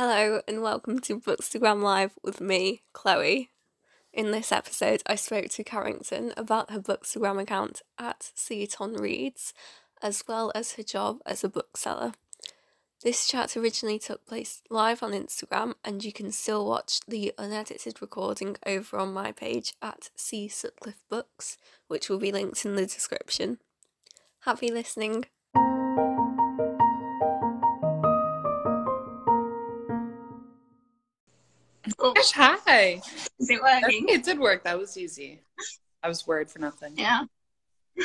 Hello and welcome to Bookstagram Live with me, Chloe. In this episode, I spoke to Carrington about her Bookstagram account at Seaton Reads, as well as her job as a bookseller. This chat originally took place live on Instagram, and you can still watch the unedited recording over on my page at C Sutcliffe Books, which will be linked in the description. Happy listening! Gosh, hi. Is it working? It did work. That was easy. I was worried for nothing. Yeah.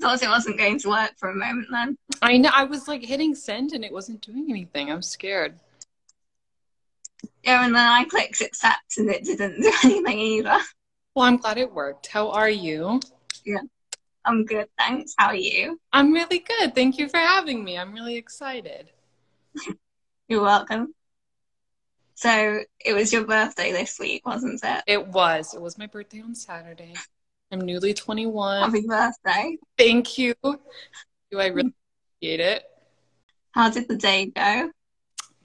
Thought it wasn't going to work for a moment then. I know. I was like hitting send and it wasn't doing anything. I'm scared. Yeah, and then I clicked accept and it didn't do anything either. Well, I'm glad it worked. How are you? Yeah. I'm good, thanks. How are you? I'm really good. Thank you for having me. I'm really excited. You're welcome. So it was your birthday this week, wasn't it? It was. It was my birthday on Saturday. I'm newly 21. Happy birthday. Thank you. Do I really appreciate it? How did the day go?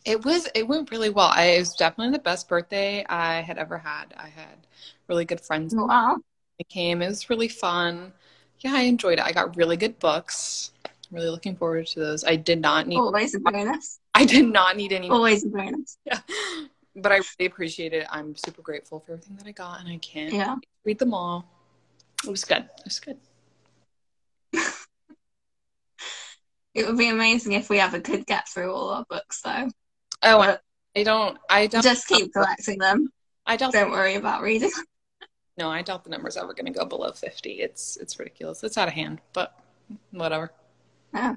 It was it went really well. I, it was definitely the best birthday I had ever had. I had really good friends. Wow. They came. It was really fun. Yeah, I enjoyed it. I got really good books. Really looking forward to those. I did not need always a bonus. I did not need any always a bonus. Yeah. But I really appreciate it. I'm super grateful for everything that I got and I can't yeah. read them all. It was good. It was good. it would be amazing if we ever could get through all our books though. Oh, but I don't I don't just keep collecting them. I don't don't worry about reading. No, I doubt the number's ever gonna go below fifty. It's it's ridiculous. It's out of hand, but whatever. Yeah.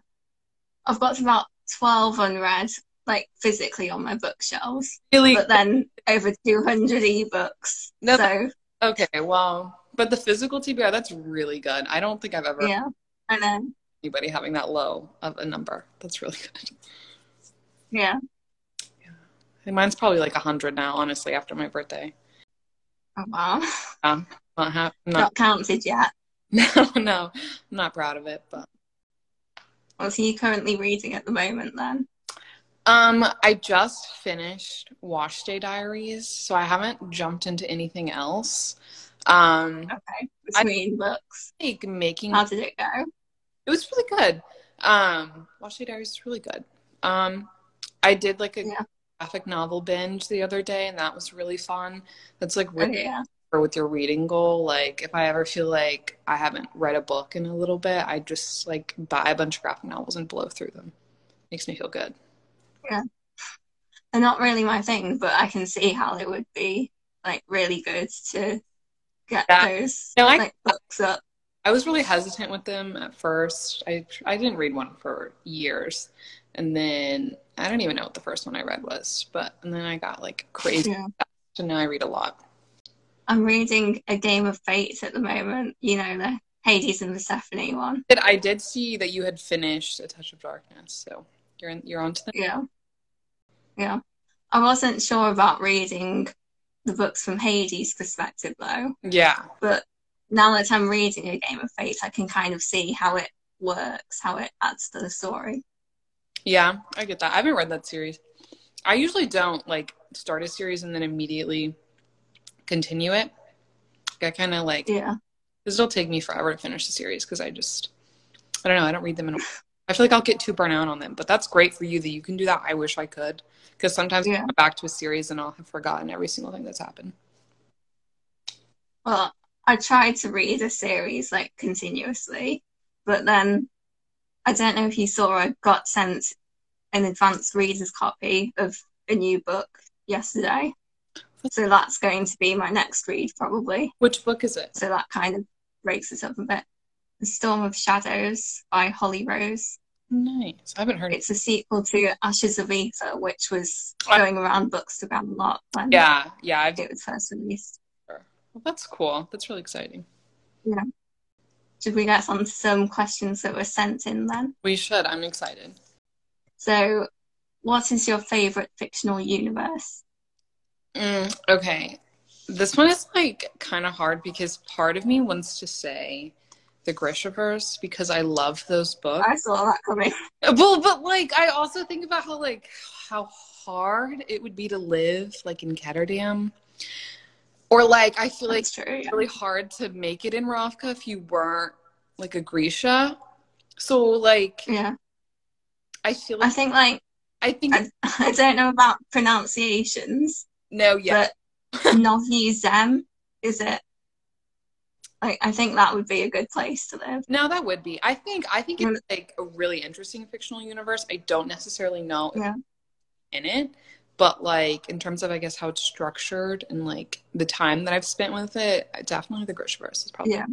I've got about 12 unread, like physically on my bookshelves. Really? But then over 200 ebooks. No, so. Okay, well, but the physical TBR, that's really good. I don't think I've ever. Yeah, I know. Anybody having that low of a number. That's really good. Yeah. Yeah. Mine's probably like 100 now, honestly, after my birthday. Oh, wow. Yeah, not, ha- not, not counted yet. No, no, I'm not proud of it, but. What are you currently reading at the moment then? Um, I just finished Wash Day Diaries, so I haven't jumped into anything else. Um, okay, between I, books. Like making. How did it go? It was really good. Um, Wash Day Diaries is really good. Um, I did like a yeah. graphic novel binge the other day, and that was really fun. That's like really okay, yeah with your reading goal. Like if I ever feel like I haven't read a book in a little bit, I just like buy a bunch of graphic novels and blow through them. Makes me feel good. Yeah. They're not really my thing, but I can see how it would be like really good to get yeah. those no, I, like books up. I was really hesitant with them at first. I I didn't read one for years. And then I don't even know what the first one I read was, but and then I got like crazy yeah. and now I read a lot. I'm reading A Game of Fate at the moment. You know the Hades and Persephone one. I did see that you had finished A Touch of Darkness, so you're in, you're on to the yeah, yeah. I wasn't sure about reading the books from Hades' perspective though. Yeah, but now that I'm reading A Game of Fate, I can kind of see how it works, how it adds to the story. Yeah, I get that. I haven't read that series. I usually don't like start a series and then immediately continue it. I kind of like yeah. Because it'll take me forever to finish the series because I just I don't know. I don't read them in. A, I feel like I'll get too burnt out on them. But that's great for you that you can do that. I wish I could because sometimes yeah. I back to a series and I'll have forgotten every single thing that's happened. Well, I tried to read a series like continuously, but then I don't know if you saw I got sent an advanced reader's copy of a new book yesterday. So that's going to be my next read, probably. Which book is it? So that kind of breaks it up a bit. The Storm of Shadows by Holly Rose. Nice. I haven't heard it. It's a sequel to Ashes of Ether, which was going around Bookstagram a lot when yeah, yeah, I've... it was first released. Well, that's cool. That's really exciting. Yeah. Should we get on to some questions that were sent in then? We should. I'm excited. So, what is your favorite fictional universe? Mm, okay. This one is like kind of hard because part of me wants to say the Grishaverse because I love those books. I saw that coming. Well, but like I also think about how like how hard it would be to live like in Ketterdam. Or like I feel like true. it's Yeah. really hard to make it in Ravka if you weren't like a Grisha. So like yeah. I feel like I think like I think I, I don't know about pronunciations, no, yeah. but Novi is it? Like I think that would be a good place to live. No, that would be. I think I think it's like a really interesting fictional universe. I don't necessarily know Yeah. in it, but like in terms of I guess how it's structured and like the time that I've spent with it, definitely the Grishaverse is probably. Yeah.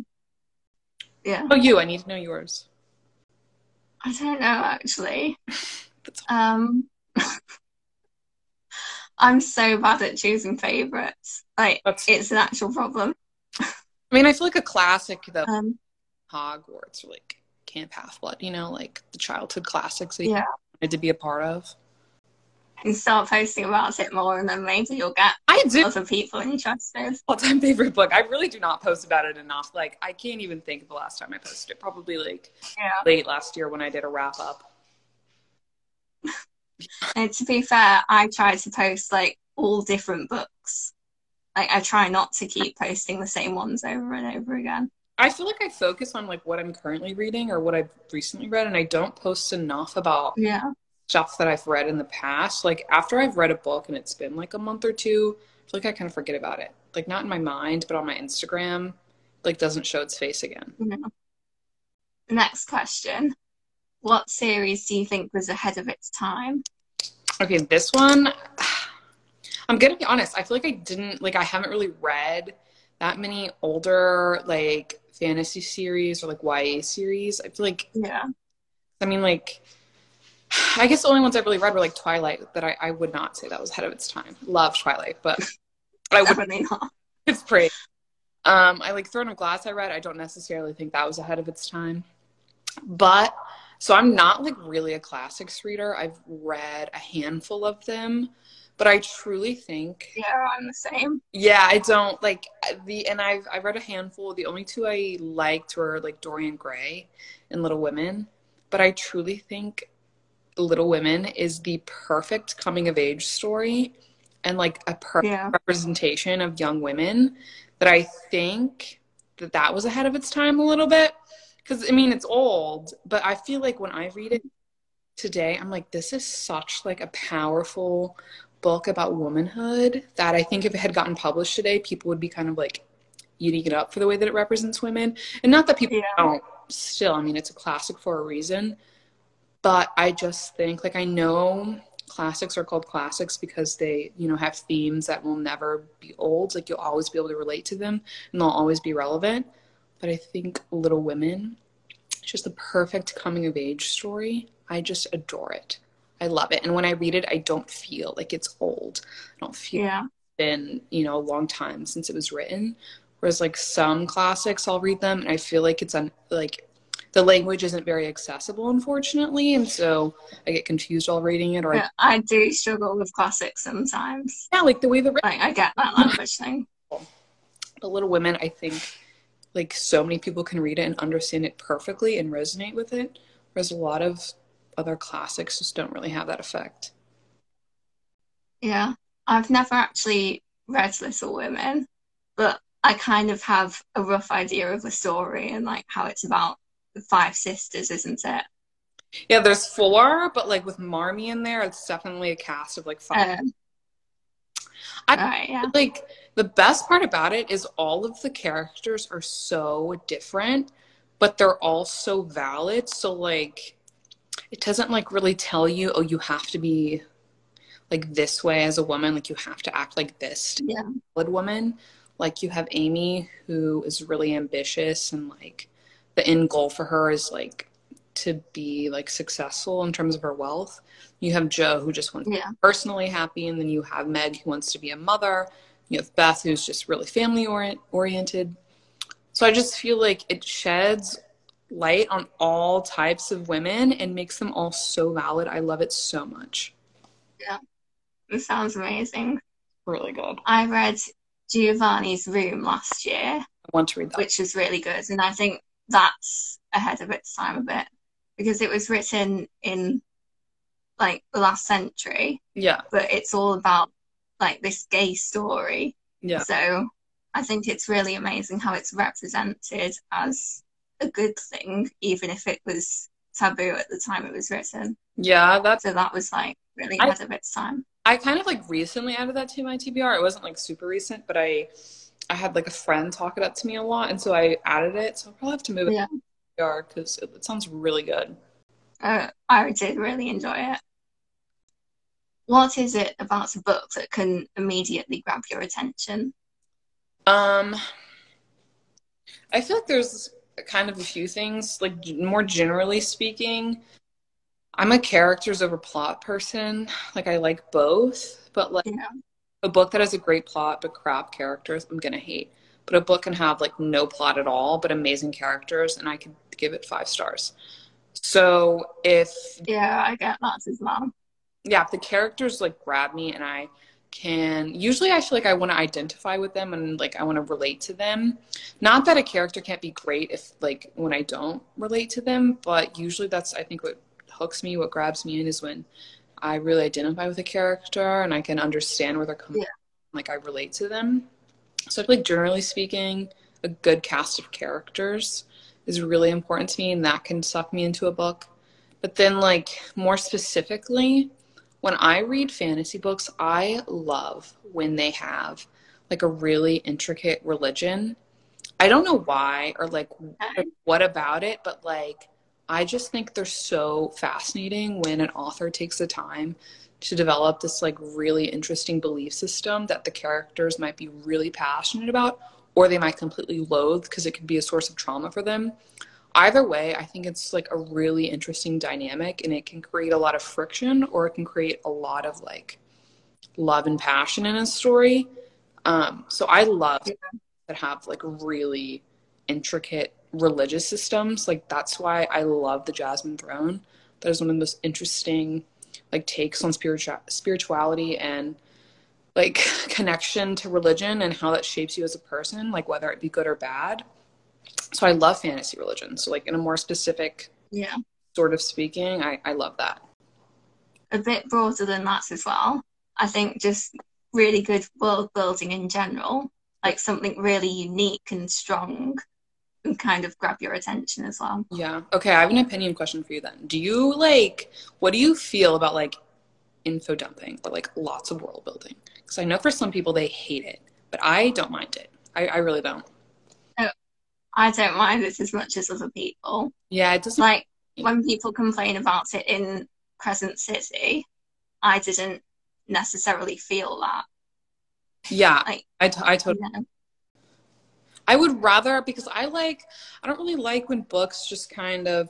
Yeah. Oh, you. I need to know yours. I don't know actually. That's Um I'm so bad at choosing favorites. Like That's. it's an actual problem. I mean, I feel like a classic though, Um Hogwarts or like Camp Half Blood. You know, like the childhood classics that you yeah. wanted to be a part of. And start posting about it more and then maybe you'll get I do. other people interested. all-time favorite book. I really do not post about it enough. Like I can't even think of the last time I posted it. Probably like Yeah. late last year when I did a wrap up. And to be fair, I try to post like all different books. Like I try not to keep posting the same ones over and over again. I feel like I focus on like what I'm currently reading or what I've recently read, and I don't post enough about Yeah. stuff that I've read in the past. Like after I've read a book and it's been like a month or two, I feel like I kind of forget about it. Like not in my mind, but on my Instagram, like doesn't show its face again. Mm-hmm. Next question. What series do you think was ahead of its time? Okay, this one, I'm gonna be honest. I feel like I didn't like I haven't really read that many older like fantasy series or like YA series. I feel like Yeah. I mean like I guess the only ones I've really read were like Twilight that I, I would not say that was ahead of its time. Love Twilight, but I would not. it's pretty. Um, I like Throne of Glass. I read. I don't necessarily think that was ahead of its time, but so I'm not like really a classics reader. I've read a handful of them, but I truly think, Yeah, I'm the same. yeah, I don't like the and I've I've read a handful. The only two I liked were like Dorian Gray and Little Women, but I truly think Little Women is the perfect coming of age story and like a perfect Yeah. representation of young women that I think that that was ahead of its time a little bit. Because I mean, it's old, but I feel like when I read it today, I'm like, this is such like a powerful book about womanhood that I think if it had gotten published today, people would be kind of like eating it up for the way that it represents women. And not that people Yeah. don't. Still, I mean, it's a classic for a reason. But I just think, like, I know classics are called classics because they, you know, have themes that will never be old. Like, you'll always be able to relate to them and they'll always be relevant. But I think Little Women, it's just the perfect coming of age story. I just adore it. I love it. And when I read it, I don't feel like it's old. I don't feel Yeah. been, you know, a long time since it was written. Whereas like some classics, I'll read them and I feel like it's un- like the language isn't very accessible, unfortunately, and so I get confused while reading it. Or I, Yeah, I do struggle with classics sometimes. yeah, like the way the Like I get that language thing. the Little Women, I think like so many people can read it and understand it perfectly and resonate with it, whereas a lot of other classics just don't really have that effect. Yeah. I've never actually read Little Women, but I kind of have a rough idea of the story and like how it's about the five sisters, isn't it? Yeah, there's four, but like with Marmee in there, it's definitely a cast of like five. Um, I- right, yeah. like the best part about it is all of the characters are so different but they're all so valid. So like it doesn't like really tell you oh you have to be like this way as a woman. Like you have to act like this to be a valid woman. Like you have amy who is really ambitious and like the end goal for her is like to be like successful in terms of her wealth. You have Jo who just wants Yeah. To be personally happy and then you have meg who wants to be a mother you have beth who's just really family orient- oriented so i just feel like it sheds light on all types of women and makes them all so valid i love it so much Yeah, It sounds amazing. really good I read Giovanni's Room last year, i want to read that which was really good. And I think that's ahead of its time a bit because it was written in like the last century. Yeah. But it's all about like this gay story. Yeah. So I think it's really amazing how it's represented as a good thing, even if it was taboo at the time it was written. Yeah, that's so that was like really I, ahead of its time. I kind of like recently added that to my TBR. It wasn't like super recent, but I I had like a friend talk it up to me a lot, and so I added it. So I'll probably have to move it yeah. to TBR because it, it, sounds really good. Uh, I did really enjoy it. What is it about a book that can immediately grab your attention? Um, I feel like there's kind of a few things. Like more generally speaking, I'm a characters over plot person. Like I like both, but like yeah. a book that has a great plot but crap characters, I'm gonna hate. But a book can have like no plot at all but amazing characters, and I could give it five stars. So if yeah, I get that as well. Yeah, if the characters like grab me and I can usually I feel like I want to identify with them and like I want to relate to them. Not that a character can't be great if like when I don't relate to them, but usually that's I think what hooks me, what grabs me in is when I really identify with a character and I can understand where they're coming yeah. from, like I relate to them. So I feel like generally speaking, a good cast of characters is really important to me and that can suck me into a book. But then like more specifically, when I read fantasy books, I love when they have like a really intricate religion. I don't know why or like what about it, but like I just think they're so fascinating when an author takes the time to develop this like really interesting belief system that the characters might be really passionate about or they might completely loathe because it could be a source of trauma for them. Either way, I think it's like a really interesting dynamic and it can create a lot of friction or it can create a lot of like love and passion in a story. Um, so I love yeah. that have like really intricate religious systems. Like that's why I love the Jasmine Throne. That is one of the most interesting like takes on spiritual spirituality and like connection to religion and how that shapes you as a person, like whether it be good or bad. So I love fantasy religion. So like in a more specific yeah sort of speaking, I, I love that. A bit broader than that as well. I think just really good world building in general, like something really unique and strong and kind of grab your attention as well. Yeah. Okay, I have an opinion question for you then. Do you like what do you feel about like info dumping or like lots of world building? Because I know for some people they hate it, but I don't mind it. I, I really don't. I don't mind it as much as other people. Yeah, it doesn't like when people complain about it in Crescent City, I didn't necessarily feel that. Yeah, like I, t- I totally. You know, I would rather because I like I don't really like when books just kind of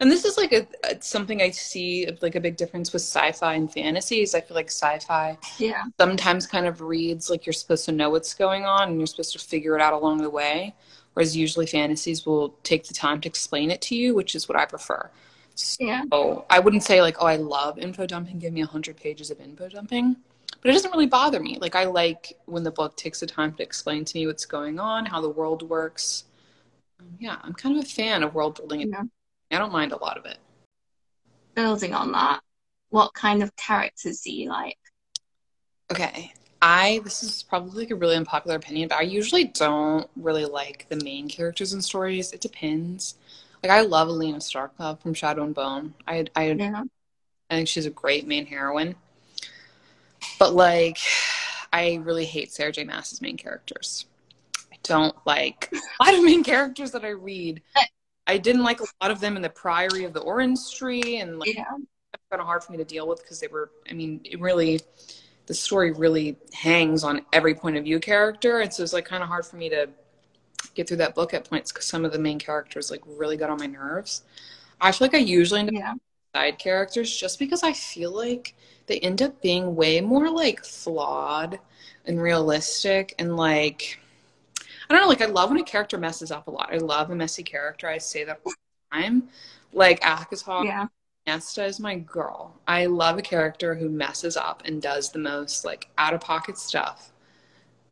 and this is like a, a, something I see like a big difference with sci-fi and fantasies. I feel like sci-fi yeah sometimes kind of reads like you're supposed to know what's going on and you're supposed to figure it out along the way, whereas usually fantasies will take the time to explain it to you, which is what I prefer. So yeah. I wouldn't say like oh I love info dumping. Give me a hundred pages of info dumping but it doesn't really bother me. Like I like when the book takes the time to explain to me what's going on, how the world works. Um, yeah, I'm kind of a fan of world building. Yeah. I don't mind a lot of it. Building on that, what kind of characters do you like? Okay. I this is probably like a really unpopular opinion, but I usually don't really like the main characters in stories. It depends. Like I love Alina Starkov from Shadow and Bone. I I, yeah. I think she's a great main heroine. But like, I really hate Sarah J. Maas's main characters. I don't like a lot of main characters that I read. I didn't like a lot of them in the Priory of the Orange Tree, and like, yeah. it's kind of hard for me to deal with because they were. I mean, it really, the story really hangs on every point of view character, and so it's like kind of hard for me to get through that book at points because some of the main characters like really got on my nerves. I feel like I usually end up yeah. side characters just because I feel like they end up being way more like flawed and realistic and like I don't know, like I love when a character messes up a lot. I love a messy character. I say that all the time. Like ACOTAR yeah. Nesta is my girl. I love a character who messes up and does the most like out of pocket stuff.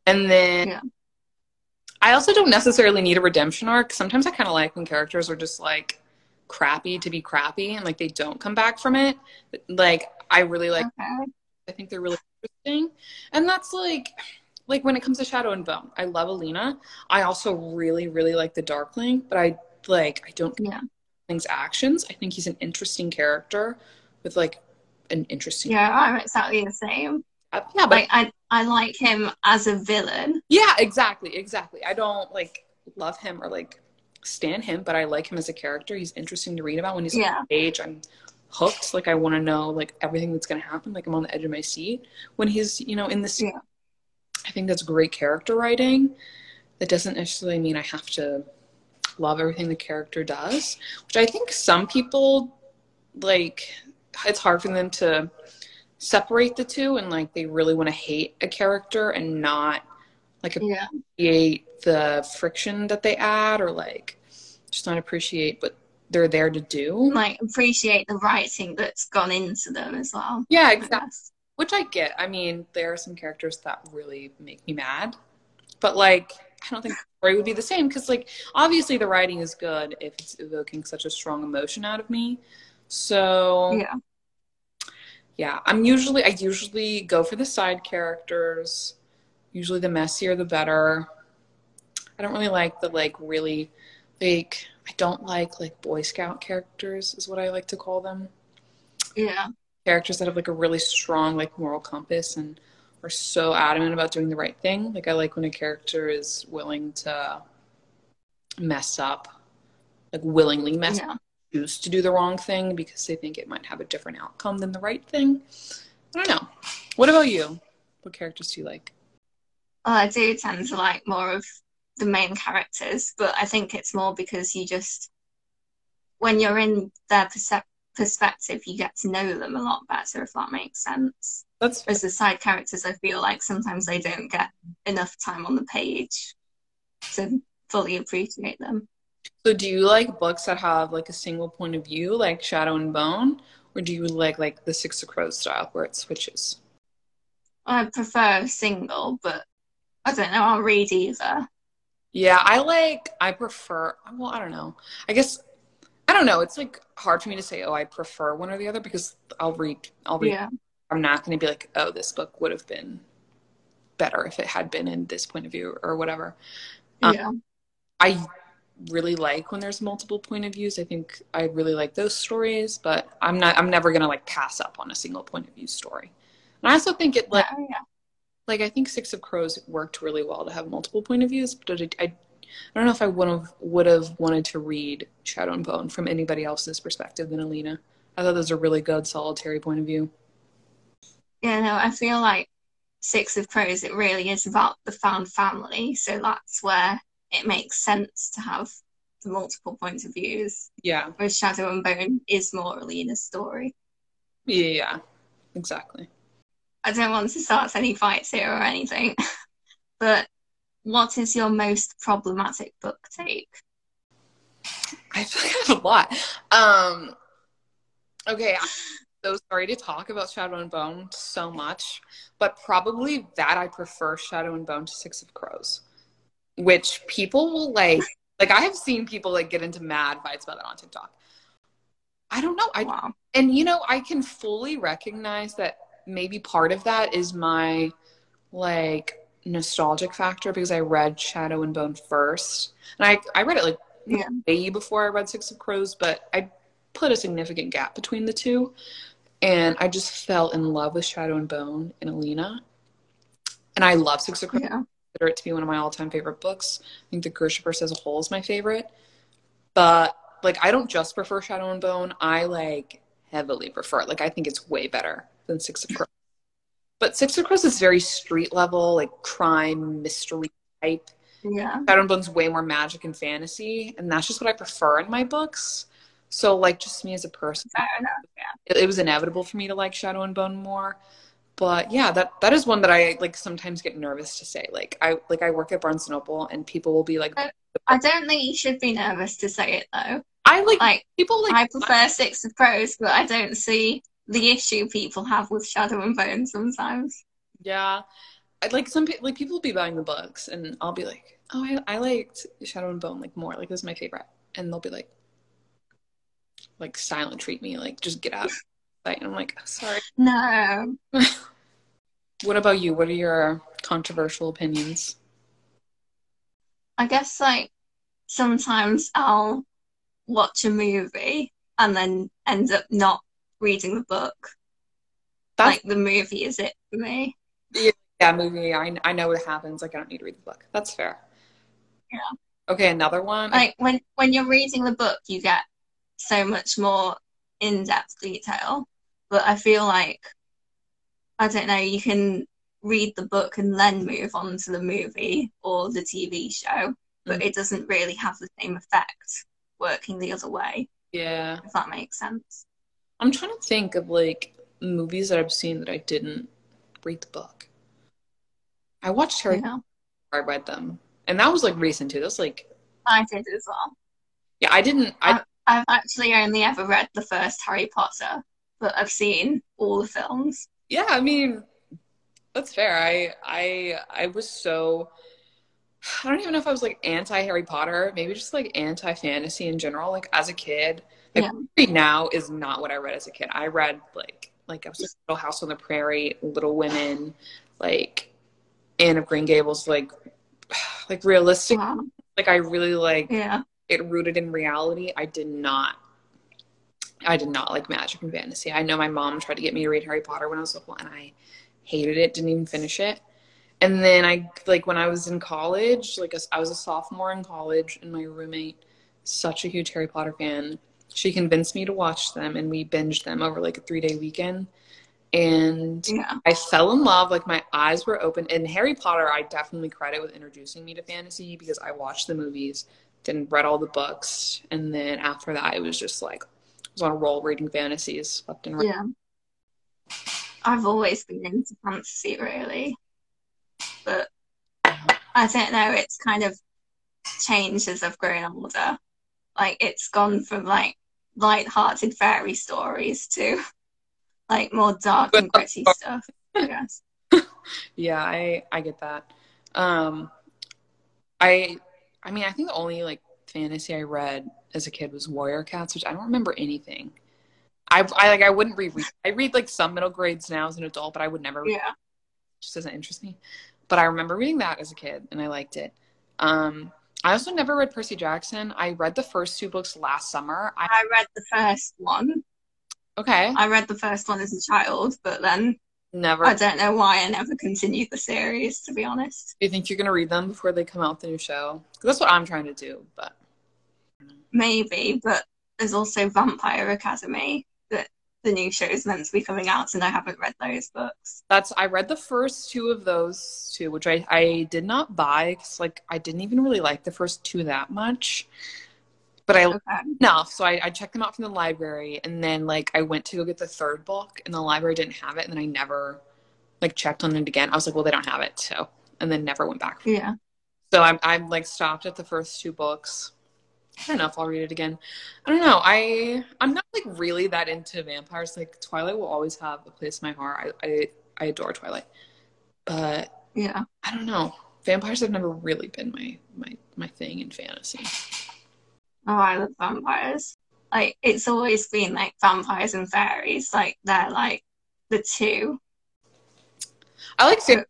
And then yeah. I also don't necessarily need a redemption arc. Sometimes I kind of like when characters are just like crappy to be crappy and like they don't come back from it. Like I really like. Okay. I think they're really interesting, and that's like like when it comes to Shadow and Bone. I love Alina. I also really really like the Darkling, but I like I don't Yeah. Things actions. I think he's an interesting character with like an interesting Yeah, I'm exactly the same. Uh, yeah, but Like I I like him as a villain. Yeah, exactly, exactly. I don't like love him or like stand him, but I like him as a character. He's interesting to read about when he's Yeah. on stage. I'm hooked. Like I want to know like everything that's going to happen. Like I'm on the edge of my seat when he's you know in the scene. Yeah. I think that's great character writing. That doesn't necessarily mean I have to love everything the character does, which I think some people like. It's hard for them to separate the two, and like they really want to hate a character and not like Yeah. appreciate the friction that they add or like just not appreciate what they're there to do. Like appreciate the writing that's gone into them as well. Yeah, exactly. Which I get. I mean, there are some characters that really make me mad. But like I don't think the story would be the same because like obviously the writing is good if it's evoking such a strong emotion out of me. So Yeah. yeah, I'm usually I usually go for the side characters. Usually the messier the better. I don't really like the like really like I don't like like Boy Scout characters is what I like to call them. Yeah. Characters that have like a really strong like moral compass and are so adamant about doing the right thing. Like I like when a character is willing to mess up, like willingly mess Yeah. choose to do the wrong thing because they think it might have a different outcome than the right thing. I don't know. What about you? What characters do you like? Well, I do tend to like more of the main characters, but I think it's more because you just, when you're in their percep- perspective, you get to know them a lot better, if that makes sense. That's As the side characters, I feel like sometimes they don't get enough time on the page to fully appreciate them. so. Do you like books that have like a single point of view, like Shadow and Bone, or do you like like the Six of Crows style where it switches? I prefer single, but I don't know, I'll read either. Yeah, I like. I prefer. Well, I don't know. I guess don't know. It's like hard for me to say. Oh, I prefer one or the other because I'll read. I'll read Yeah. I'm not going to be like, oh, this book would have been better if it had been in this point of view or whatever. Um, Yeah. I really like when there's multiple point of views. I think I really like those stories, but I'm not. I'm never going to like pass up on a single point of view story. And I also think it like yeah, yeah. like I think Six of Crows worked really well to have multiple point of views, but I, I, I don't know if I would have would have wanted to read Shadow and Bone from anybody else's perspective than Alina. I thought those are really good solitary point of view. Yeah, no, I feel like Six of Crows, it really is about the found family. So that's where it makes sense to have the multiple points of views. Yeah, Whereas Shadow and Bone is more Alina's story. yeah, exactly. I don't want to start any fights here or anything, but what is your most problematic book take? I feel like I have a lot. Um, okay, I'm so sorry to talk about Shadow and Bone so much, but probably that I prefer Shadow and Bone to Six of Crows, which people will like. Like I have seen people like get into mad fights about that on TikTok. I don't know. I Wow. and you know I can fully recognize that maybe part of that is my like nostalgic factor because I read Shadow and Bone first, and I I read it like Yeah. way before I read Six of Crows, but I put a significant gap between the two, and I just fell in love with Shadow and Bone and Alina, and I love Six of Crows. Yeah. consider it to be one of my all-time favorite books. I think the Grishaverse as a whole is my favorite, but like I don't just prefer Shadow and Bone. I like heavily prefer it. Like I think it's way better than Six of Crows. But Six of Crows is very street level, like crime mystery type. Yeah. Shadow and Bone's way more magic and fantasy, and that's just what I prefer in my books. So like just me as a person, enough. it, it was inevitable for me to like Shadow and Bone more. But yeah, that that is one that I like sometimes get nervous to say. Like I like I work at Barnes and Noble and people will be like I don't think you should be nervous to say it though. I like Like people like I prefer Six of Crows, but I don't see the issue people have with Shadow and Bone sometimes. Yeah. I'd like some people like people will be buying the books and I'll be like, oh, I, I liked Shadow and Bone like more. Like this is my favorite, and they'll be like, like silent treat me, like just get out. And I'm like, sorry. No. what about you? What are your controversial opinions? I guess like sometimes I'll watch a movie and then end up not reading the book. That's... Like the movie is it for me. Yeah, yeah, movie. I I know what happens. Like I don't need to read the book. That's fair. Yeah. Okay, another one. Like when when you're reading the book, you get so much more in depth detail. But I feel like I don't know. You can read the book and then move on to the movie or the TV show, but mm. it doesn't really have the same effect working the other way. Yeah. If that makes sense. I'm trying to think of like movies that I've seen that I didn't read the book. I watched Harry yeah. I read them. And that was like recent too. That was like I did as well. Yeah, I didn't I I've actually only ever read the first Harry Potter, but I've seen all the films. Yeah, I mean that's fair. I I I was so I don't even know if I was like anti Harry Potter, maybe just like anti fantasy in general. Like as a kid, like yeah. now is not what I read as a kid. I read like like I was like Little House on the Prairie, Little Women, like Anne of Green Gables, like like realistic. Wow. Like I really like yeah. it rooted in reality. I did not. I did not like magic and fantasy. I know my mom tried to get me to read Harry Potter when I was little, and I hated it. Didn't even finish it. And then I like when I was in college, like I was a sophomore in college, and my roommate, such a huge Harry Potter fan, she convinced me to watch them, and we binged them over like a three day weekend. And yeah. I fell in love. Like my eyes were open. And Harry Potter, I definitely credit with introducing me to fantasy because I watched the movies, then read all the books, and then after that, it was just like I was on a roll reading fantasies left and right. Yeah. I've always been into fantasy, really but I don't know, it's kind of changed as I've grown older. Like it's gone from like light-hearted fairy stories to like more dark and gritty stuff. I guess. yeah, I I get that. Um, I I mean, I think the only like fantasy I read as a kid was Warrior Cats, which I don't remember anything. I I like I wouldn't read. I read like some middle grades now as an adult, but I would never. Yeah. Just doesn't interest me. But I remember reading that as a kid and I liked it. Um, I also never read Percy Jackson. I read the first two books last summer. I, I read the first one. Okay. I read the first one as a child, but then never. I don't know why I never continued the series, to be honest. Do you think you're going to read them before they come out with the new show? That's what I'm trying to do, but. Maybe, but there's also Vampire Academy the new show is meant to be coming out, and I haven't read those books. That's I read the first two of those two, which I I did not buy because like I didn't even really like the first two that much, but I okay. enough. So I, I checked them out from the library, and then like I went to go get the third book, and the library didn't have it, and then I never like checked on it again. I was like, well, they don't have it, so and then never went back. Yeah. So I'm I'm like stopped at the first two books I don't know if I'll read it again. I don't know. I I'm not like really that into vampires. Like Twilight will always have a place in my heart. I I, I adore Twilight, but yeah, I don't know. Vampires have never really been my my my thing in fantasy. Oh, I love vampires. Like it's always been like vampires and fairies. Like they're like the two. I like fairies.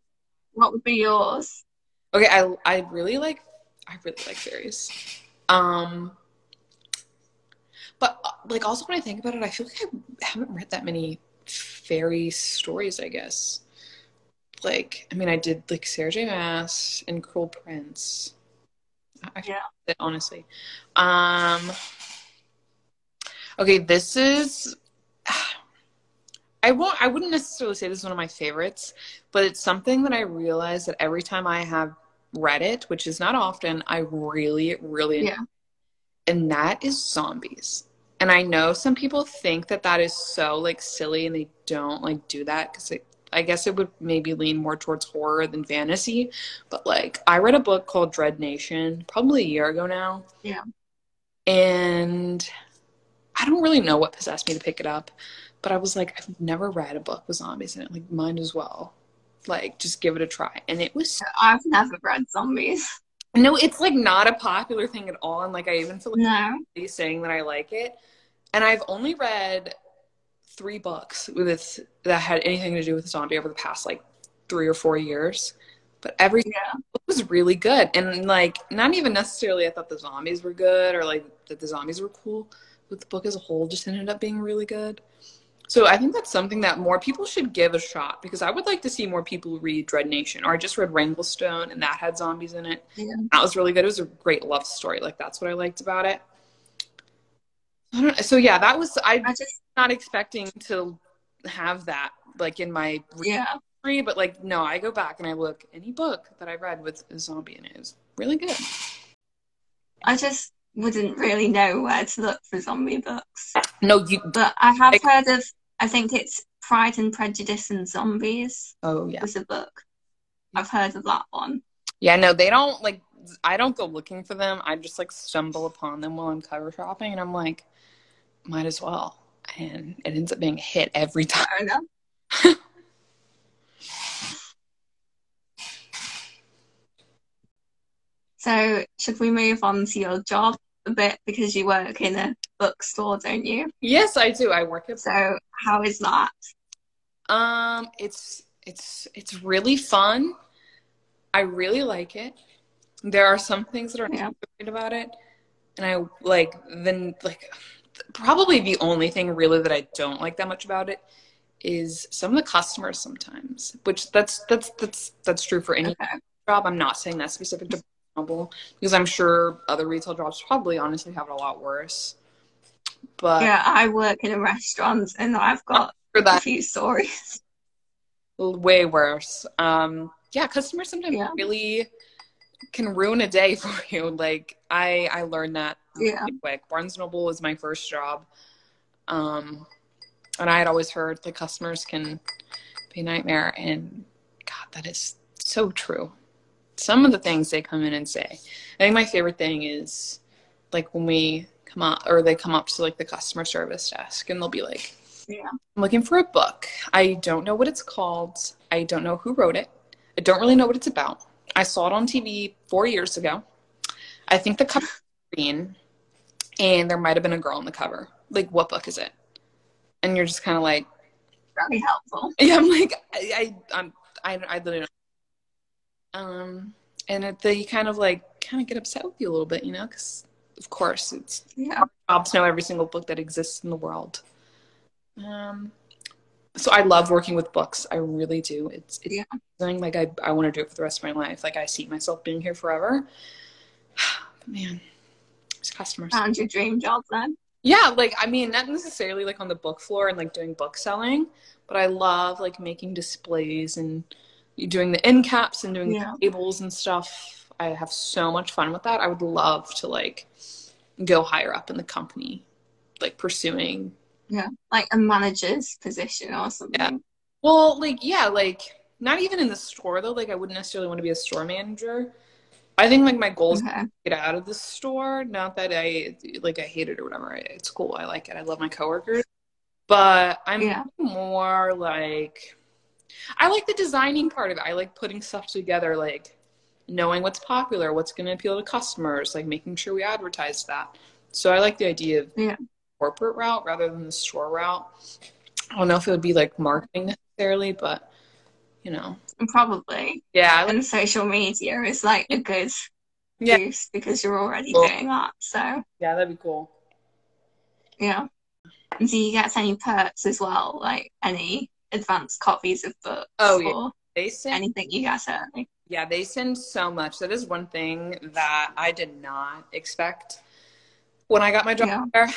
What would be yours? Okay, I I really like I really like fairies. Um, but uh, like also when I think about it, I feel like I haven't read that many fairy stories. I guess. Like, I mean, I did like Sarah J. Maas and Cruel Prince. I yeah. It, honestly. Um. Okay, this is. I won't. I wouldn't necessarily say this is one of my favorites, but it's something that I realize that every time I have read it, which is not often, I really, really, yeah. and that is zombies. And I know some people think that that is so like silly, and they don't like do that because I guess it would maybe lean more towards horror than fantasy. But like, I read a book called Dread Nation probably a year ago now. Yeah. And I don't really know what possessed me to pick it up, but I was like, I've never read a book with zombies in it. Like, might as well like just give it a try and it was oh, i've never read zombies No, it's like not a popular thing at all. And like I even feel like no. saying that I like it. And I've only read three books with that had anything to do with zombie over the past like three or four years. But every yeah. was really good. And like not even necessarily I thought the zombies were good or like that the zombies were cool, but the book as a whole just ended up being really good. So I think that's something that more people should give a shot because I would like to see more people read Dread Nation. Or I just read Wranglestone and that had zombies in it. Yeah. That was really good. It was a great love story. Like that's what I liked about it. I don't, so yeah, that was I, I just not expecting to have that like in my yeah. Free, but like no, I go back and I look any book that I read with a zombie in it is really good. I just wouldn't really know where to look for zombie books. No, you. But I have heard of. I think it's Pride and Prejudice and Zombies. Oh yeah, was a book. I've heard of that one. Yeah, no, they don't like. I don't go looking for them. I just like stumble upon them while I'm cover shopping, and I'm like, might as well. And it ends up being a hit every time. Fair so, should we move on to your job a bit because you work in a bookstore, don't you? Yes, I do. I work at. So, how is that? Um, it's it's it's really fun. I really like it. There are some things that are Yeah. not great about it, and I like then like probably the only thing really that I don't like that much about it is some of the customers sometimes. Which that's that's that's that's true for any Okay. job. I'm not saying that's specific to because I'm sure other retail jobs probably honestly have it a lot worse. But Yeah, I work in a restaurant and I've got for a that few stories. way worse. Um, yeah, customers sometimes Yeah. really can ruin a day for you. Like I, I learned that Yeah. really quick. Barnes Noble was my first job, um, and I had always heard the customers can be a nightmare, and God, that is so true. Some of the things they come in and say. I think my favorite thing is like when we come up or they come up to like the customer service desk and they'll be like, Yeah. I'm looking for a book. I don't know what it's called. I don't know who wrote it. I don't really know what it's about. I saw it on TV four years ago. I think the cover green, and there might have been a girl on the cover. Like, what book is it? And you're just kind of like, Very helpful. yeah, I'm like, I, I, I'm, I, I literally don't. Um, and it, they kind of like kind of get upset with you a little bit, you know, because of course it's Yeah. job to know every single book that exists in the world. Um, so I love working with books. I really do. It's it's Yeah. something like I I want to do it for the rest of my life. Like I see myself being here forever. But man, it's customers. Found your dream job then. Yeah, like I mean, not necessarily like on the book floor and like doing book selling, but I love like making displays and doing the end caps and doing Yeah. the tables and stuff. I have so much fun with that. I would love to like go higher up in the company, like pursuing. Yeah. Like a manager's position or something. Well, like yeah, like not even in the store though. Like I wouldn't necessarily want to be a store manager. I think like my goal is Okay. get out of the store. Not that I like I hate it or whatever. It's cool. I like it. I love my coworkers. But I'm Yeah. more like I like the designing part of it. I like putting stuff together, like knowing what's popular, what's going to appeal to customers, like making sure we advertise that. So I like the idea of Yeah. corporate route rather than the store route. I don't know if it would be like marketing necessarily, but you know, probably. yeah, like, And social media is like a good Yeah. use because you're already Cool. doing that. So yeah, that'd be cool. yeah. And do you get any perks as well? Like any advanced copies of books Oh, yeah. They send anything you get early? Yeah, they send so much. That is one thing that I did not expect when I got my job Yeah. there.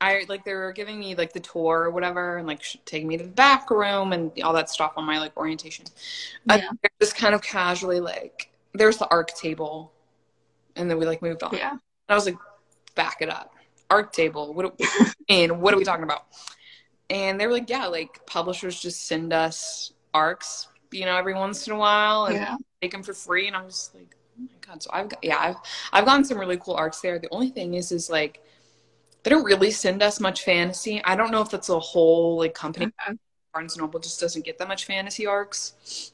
I like they were giving me like the tour or whatever, and like sh- taking me to the back room and all that stuff on my like orientation. Yeah. they're just kind of casually like, there's the arc table, and then we like moved on. Yeah. And I was like, back it up. Arc table. What do and what are we talking about? And they were like, yeah, like publishers just send us arcs, you know, every once in a while and Yeah. take them for free. And I'm just like, oh my god. So I've got, yeah, I've I've gotten some really cool arcs there. The only thing is, is like they don't really send us much fantasy. I don't know if that's a whole like company. Okay. Barnes Noble just doesn't get that much fantasy arcs.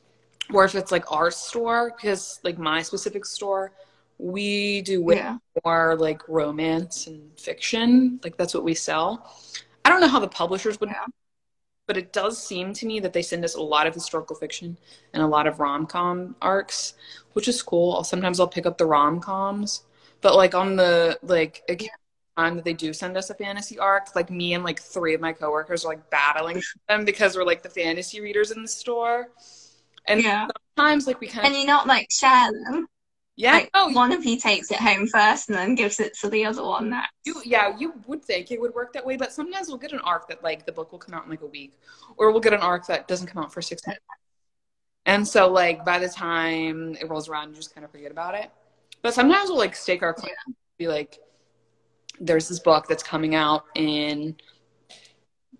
or if it's like our store, because like my specific store, we do way Yeah. more like romance and fiction. Like that's what we sell. I don't know how the publishers would, Yeah. but it does seem to me that they send us a lot of historical fiction and a lot of rom com arcs, which is cool. Sometimes I'll pick up the rom coms, but like on the like occasional time that they do send us a fantasy arc, like me and like three of my coworkers are like battling them because we're like the fantasy readers in the store. And Yeah. sometimes like we kind of And you not like share them. Yeah Like no, one of you takes it home first and then gives it to the other one next. You, yeah, you would think it would work that way, but sometimes we'll get an arc that like the book will come out in like a week, or we'll get an arc that doesn't come out for six months. And so like by the time it rolls around, you just kind of forget about it. But sometimes we'll like stake our claim, be like, "There's this book that's coming out in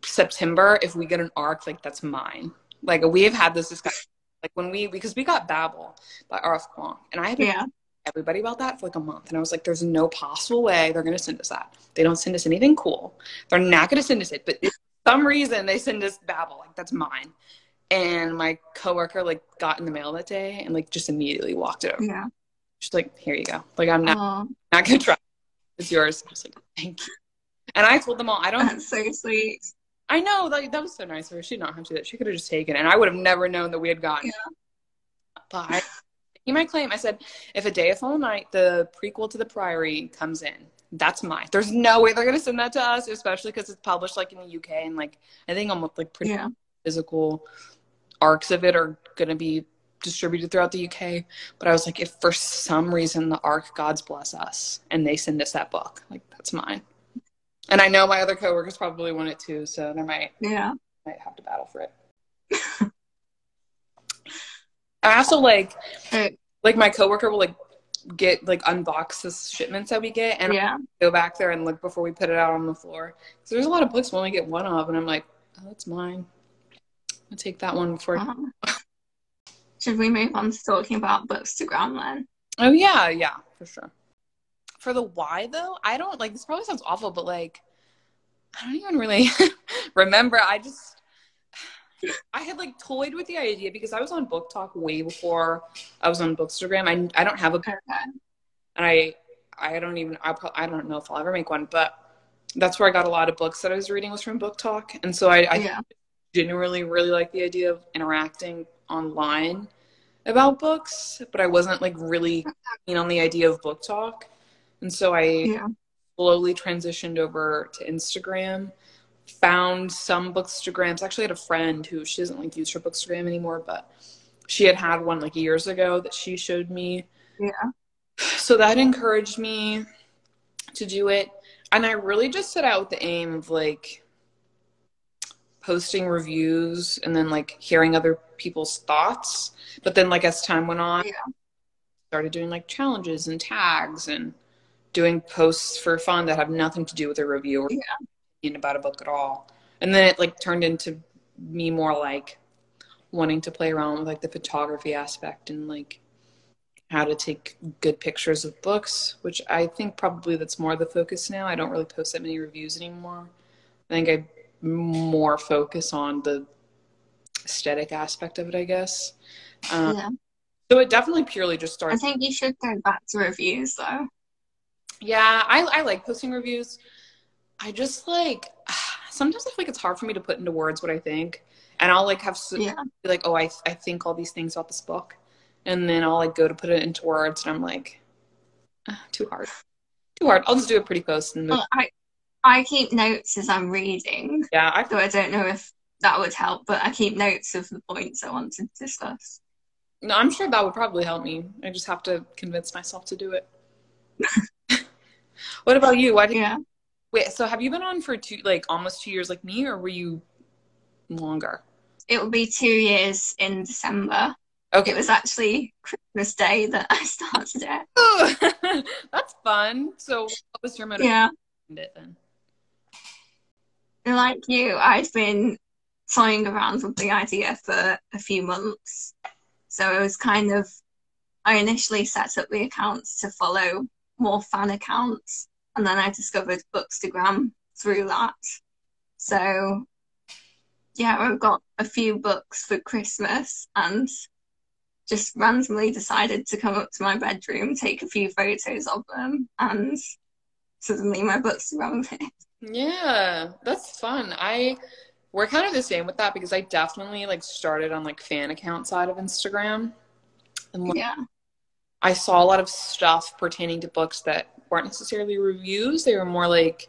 September. If we get an arc, like that's mine." Like we have had this discussion, like when we because we got Babel by R.F. Kuang, and I had been Yeah. everybody about that for like a month. And I was like, there's no possible way they're going to send us that. They don't send us anything cool. They're not going to send us it. But for some reason, they send us Babel. Like, that's mine. And my coworker, like, got in the mail that day and, like, just immediately walked it over. Yeah. She's like, here you go. Like, I'm not, Oh, not to try. It's yours. I was like, thank you. And I told them all, I don't, that's so sweet. I know, like, that was so nice of her. She did not have to do that. She could have just taken it. And I would have never known that we had gotten it. But I, he might claim, I said, if A Day of Fallen Night, the prequel to The Priory, comes in, that's mine. There's no way they're going to send that to us, especially because it's published like in the UK and like I think almost like pretty Yeah. physical arcs of it are going to be distributed throughout the UK. But I was like, if for some reason the arc God's Bless Us and they send us that book, like that's mine. And I know my other coworkers probably want it too, so they might Yeah. might have to battle for it. I also like like my coworker will like get like unbox the shipments that we get and yeah. go back there and look before we put it out on the floor. So there's a lot of books we only get one of, and I'm like, oh, that's mine. I'll take that one before. Um, should we move on to talking about Bookstagram then? Oh yeah, yeah, for sure. For the why though, I don't like this. Probably sounds awful, but like, I don't even really remember. I just. I had like toyed with the idea because I was on BookTok way before I was on Bookstagram. I I don't have a Okay. and I I don't even I pro- I don't know if I'll ever make one, but that's where I got a lot of books that I was reading was from BookTok, and so I, I Yeah. genuinely really like the idea of interacting online about books, but I wasn't like really keen on the idea of BookTok, and so I Yeah. slowly transitioned over to Instagram. Found some Bookstagrams. Actually, had a friend who she doesn't like use her Bookstagram anymore, but she had had one like years ago that she showed me Yeah. so that encouraged me to do it and i really just set out with the aim of like posting reviews and then like hearing other people's thoughts but then like as time went on Yeah. started doing like challenges and tags and doing posts for fun that have nothing to do with a review or Yeah. opinion about a book at all and then it like turned into me more like wanting to play around with like the photography aspect and like how to take good pictures of books, which I think probably that's more the focus now. I don't really post that many reviews anymore. I think I more focus on the aesthetic aspect of it, I guess. Um, yeah. So it definitely purely just started. I think you should go back to reviews though. Yeah, I, I like posting reviews. I just like sometimes I feel like it's hard for me to put into words what I think, and I'll like have Yeah. be like, oh, I I think all these things about this book, and then I'll like go to put it into words, and I'm like, ah, too hard, too hard. I'll just do a pretty post and move. Well, I I keep notes as I'm reading, yeah, I so I don't know if that would help, but I keep notes of the points I want to discuss. no, I'm sure that would probably help me. I just have to convince myself to do it. what about you? Why did Yeah. wait? So have you been on for two like almost two years like me, or were you longer? It will be two years in December. Okay. It was actually Christmas Day that I started it. That's fun. So, what was your motivation Yeah. it then? Like you, I've been toying around with the idea for a few months. So it was kind of, I initially set up the accounts to follow more fan accounts, and then I discovered Bookstagram through that. So yeah, I've got a few books for Christmas, and just randomly decided to come up to my bedroom, take a few photos of them, and suddenly my books are Bookstagram appeared. Yeah, that's fun. I we're kind of the same with that because I definitely like started on like fan account side of Instagram. And yeah. I saw a lot of stuff pertaining to books that weren't necessarily reviews. They were more like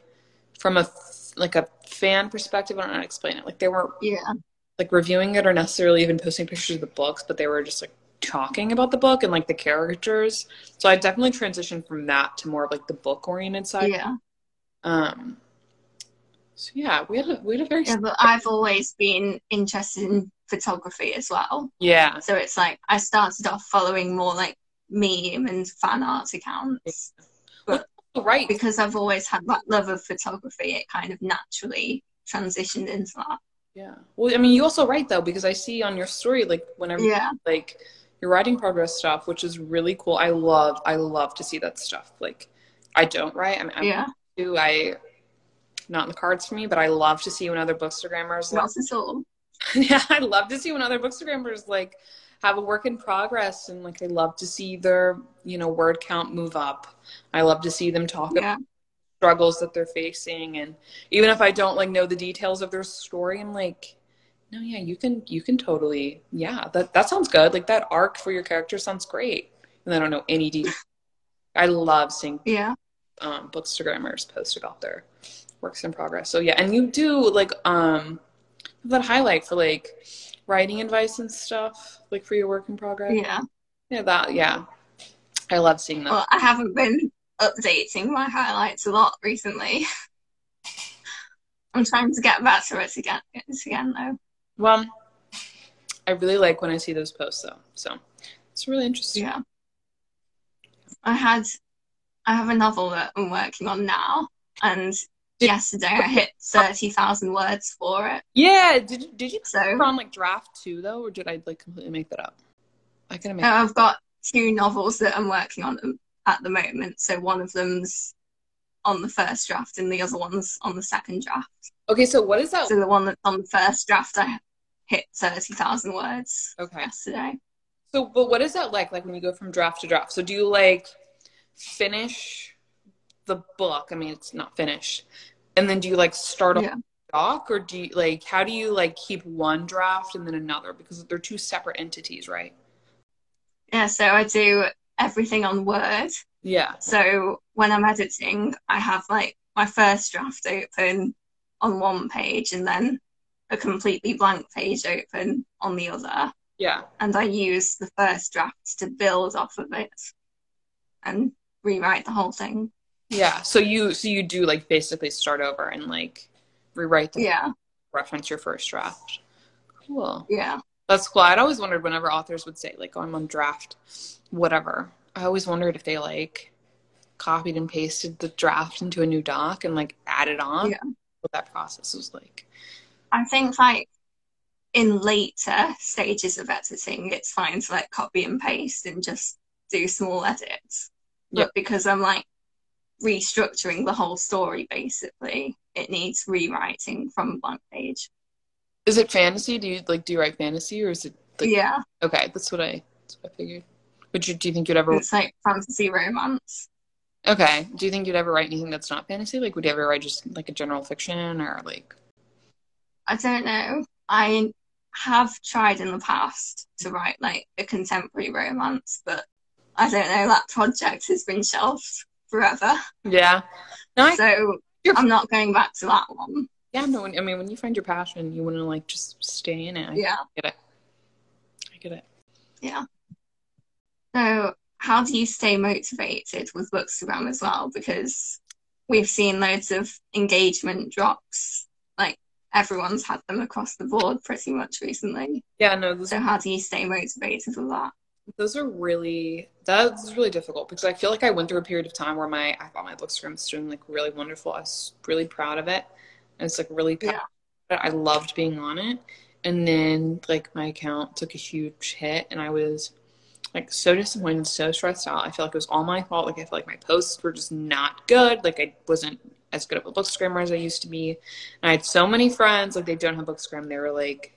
from a like a fan perspective. I don't know how to explain it. Like they weren't yeah like reviewing it or necessarily even posting pictures of the books, but they were just like talking about the book and like the characters. So I definitely transitioned from that to more of like the book oriented side. Yeah. Um. So yeah, we had a we had a very yeah, but I've always been interested in photography as well. Yeah. So it's like I started off following more like meme and fan art accounts. But right. because I've always had that love of photography, it kind of naturally transitioned into that. Yeah. Well, I mean, you also write though, because I see on your story, like whenever, yeah. like your writing progress stuff, which is really cool. I love, I love to see that stuff. Like, I don't write. I mean, yeah. do. I not in the cards for me, but I love to see when other bookstagrammers. Not at all. yeah, I love to see when other bookstagrammers like have a work in progress and like I love to see their, you know, word count move up. I love to see them talk yeah. about struggles that they're facing and even if I don't like know the details of their story, I'm like, no, yeah, you can you can totally yeah, that that sounds good. Like that arc for your character sounds great. And I don't know any details. I love seeing yeah um bookstagrammers post about their works in progress. So yeah, and you do like um that highlight for like writing advice and stuff, like for your work in progress. Yeah. Yeah, that yeah. I love seeing that. Well, I haven't been updating my highlights a lot recently. I'm trying to get back to it again, again though. Well, I really like when I see those posts though. So it's really interesting. Yeah. I had I have a novel that I'm working on now and yesterday I hit thirty thousand words for it. Yeah, did did you so on like draft two though, or did I like completely make that up? I can make. Uh, I've got two novels that I'm working on at the moment. So one of them's on the first draft, and the other one's on the second draft. Okay, so what is that? So the one that's on the first draft, I hit thirty thousand words. Okay. Yesterday. So, but what is that like? Like when you go from draft to draft? So do you like finish the book? I mean, it's not finished, and then do you like start yeah. a doc, or do you like how do you like keep one draft and then another because they're two separate entities, right? Yeah. So I do everything on Word. Yeah. So when I'm editing, I have like my first draft open on one page and then a completely blank page open on the other. Yeah. And I use the first draft to build off of it and rewrite the whole thing. Yeah. So you so you do like basically start over and like rewrite the yeah reference your first draft. Cool. Yeah. That's cool. I'd always wondered whenever authors would say like, "Oh, I'm on draft, whatever." I always wondered if they like copied and pasted the draft into a new doc and like added on. Yeah. What that process was like. I think like in later stages of editing, it's fine to like copy and paste and just do small edits. But because I'm like restructuring the whole story basically, it needs rewriting from a blank page. Is it fantasy? Do you like do you write fantasy or is it like Yeah. Okay, that's what I that's what I figured. Would you do you think you'd ever It's like fantasy romance. Okay. Do you think you'd ever write anything that's not fantasy? Like would you ever write just like a general fiction or like I don't know. I have tried in the past to write like a contemporary romance, but I don't know, that project has been shelved forever. Yeah. No, I, so I'm not going back to that one. Yeah, no, I mean, when you find your passion, you want to like just stay in it. I yeah. get it. I get it. Yeah. So, how do you stay motivated with Bookstagram as well? Because we've seen loads of engagement drops. Like everyone's had them across the board pretty much recently. Yeah, no. So, how do you stay motivated with that? Those are really that's really difficult because I feel like I went through a period of time where my I thought my Bookstagram was doing like really wonderful. I was really proud of it. And it's like really yeah. I loved being on it. And then like my account took a huge hit and I was like so disappointed, so stressed out. I feel like it was all my fault. Like I feel like my posts were just not good. Like I wasn't as good of a bookstagrammer as I used to be. And I had so many friends, like they don't have bookstagram. They were like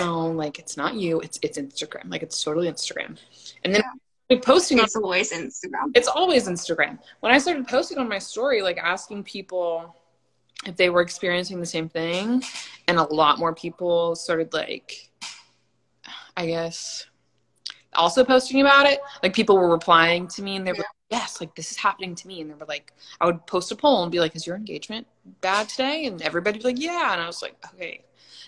no, like it's not you. It's it's Instagram. Like it's totally Instagram. And then yeah. posting it's on, always Instagram. It's always Instagram. When I started posting on my story, like asking people if they were experiencing the same thing, and a lot more people started like, I guess, also posting about it. Like people were replying to me, and they were. Yeah. Yes, like this is happening to me. And they were like, I would post a poll and be like, Is your engagement bad today? And everybody'd be like, Yeah. And I was like, Okay,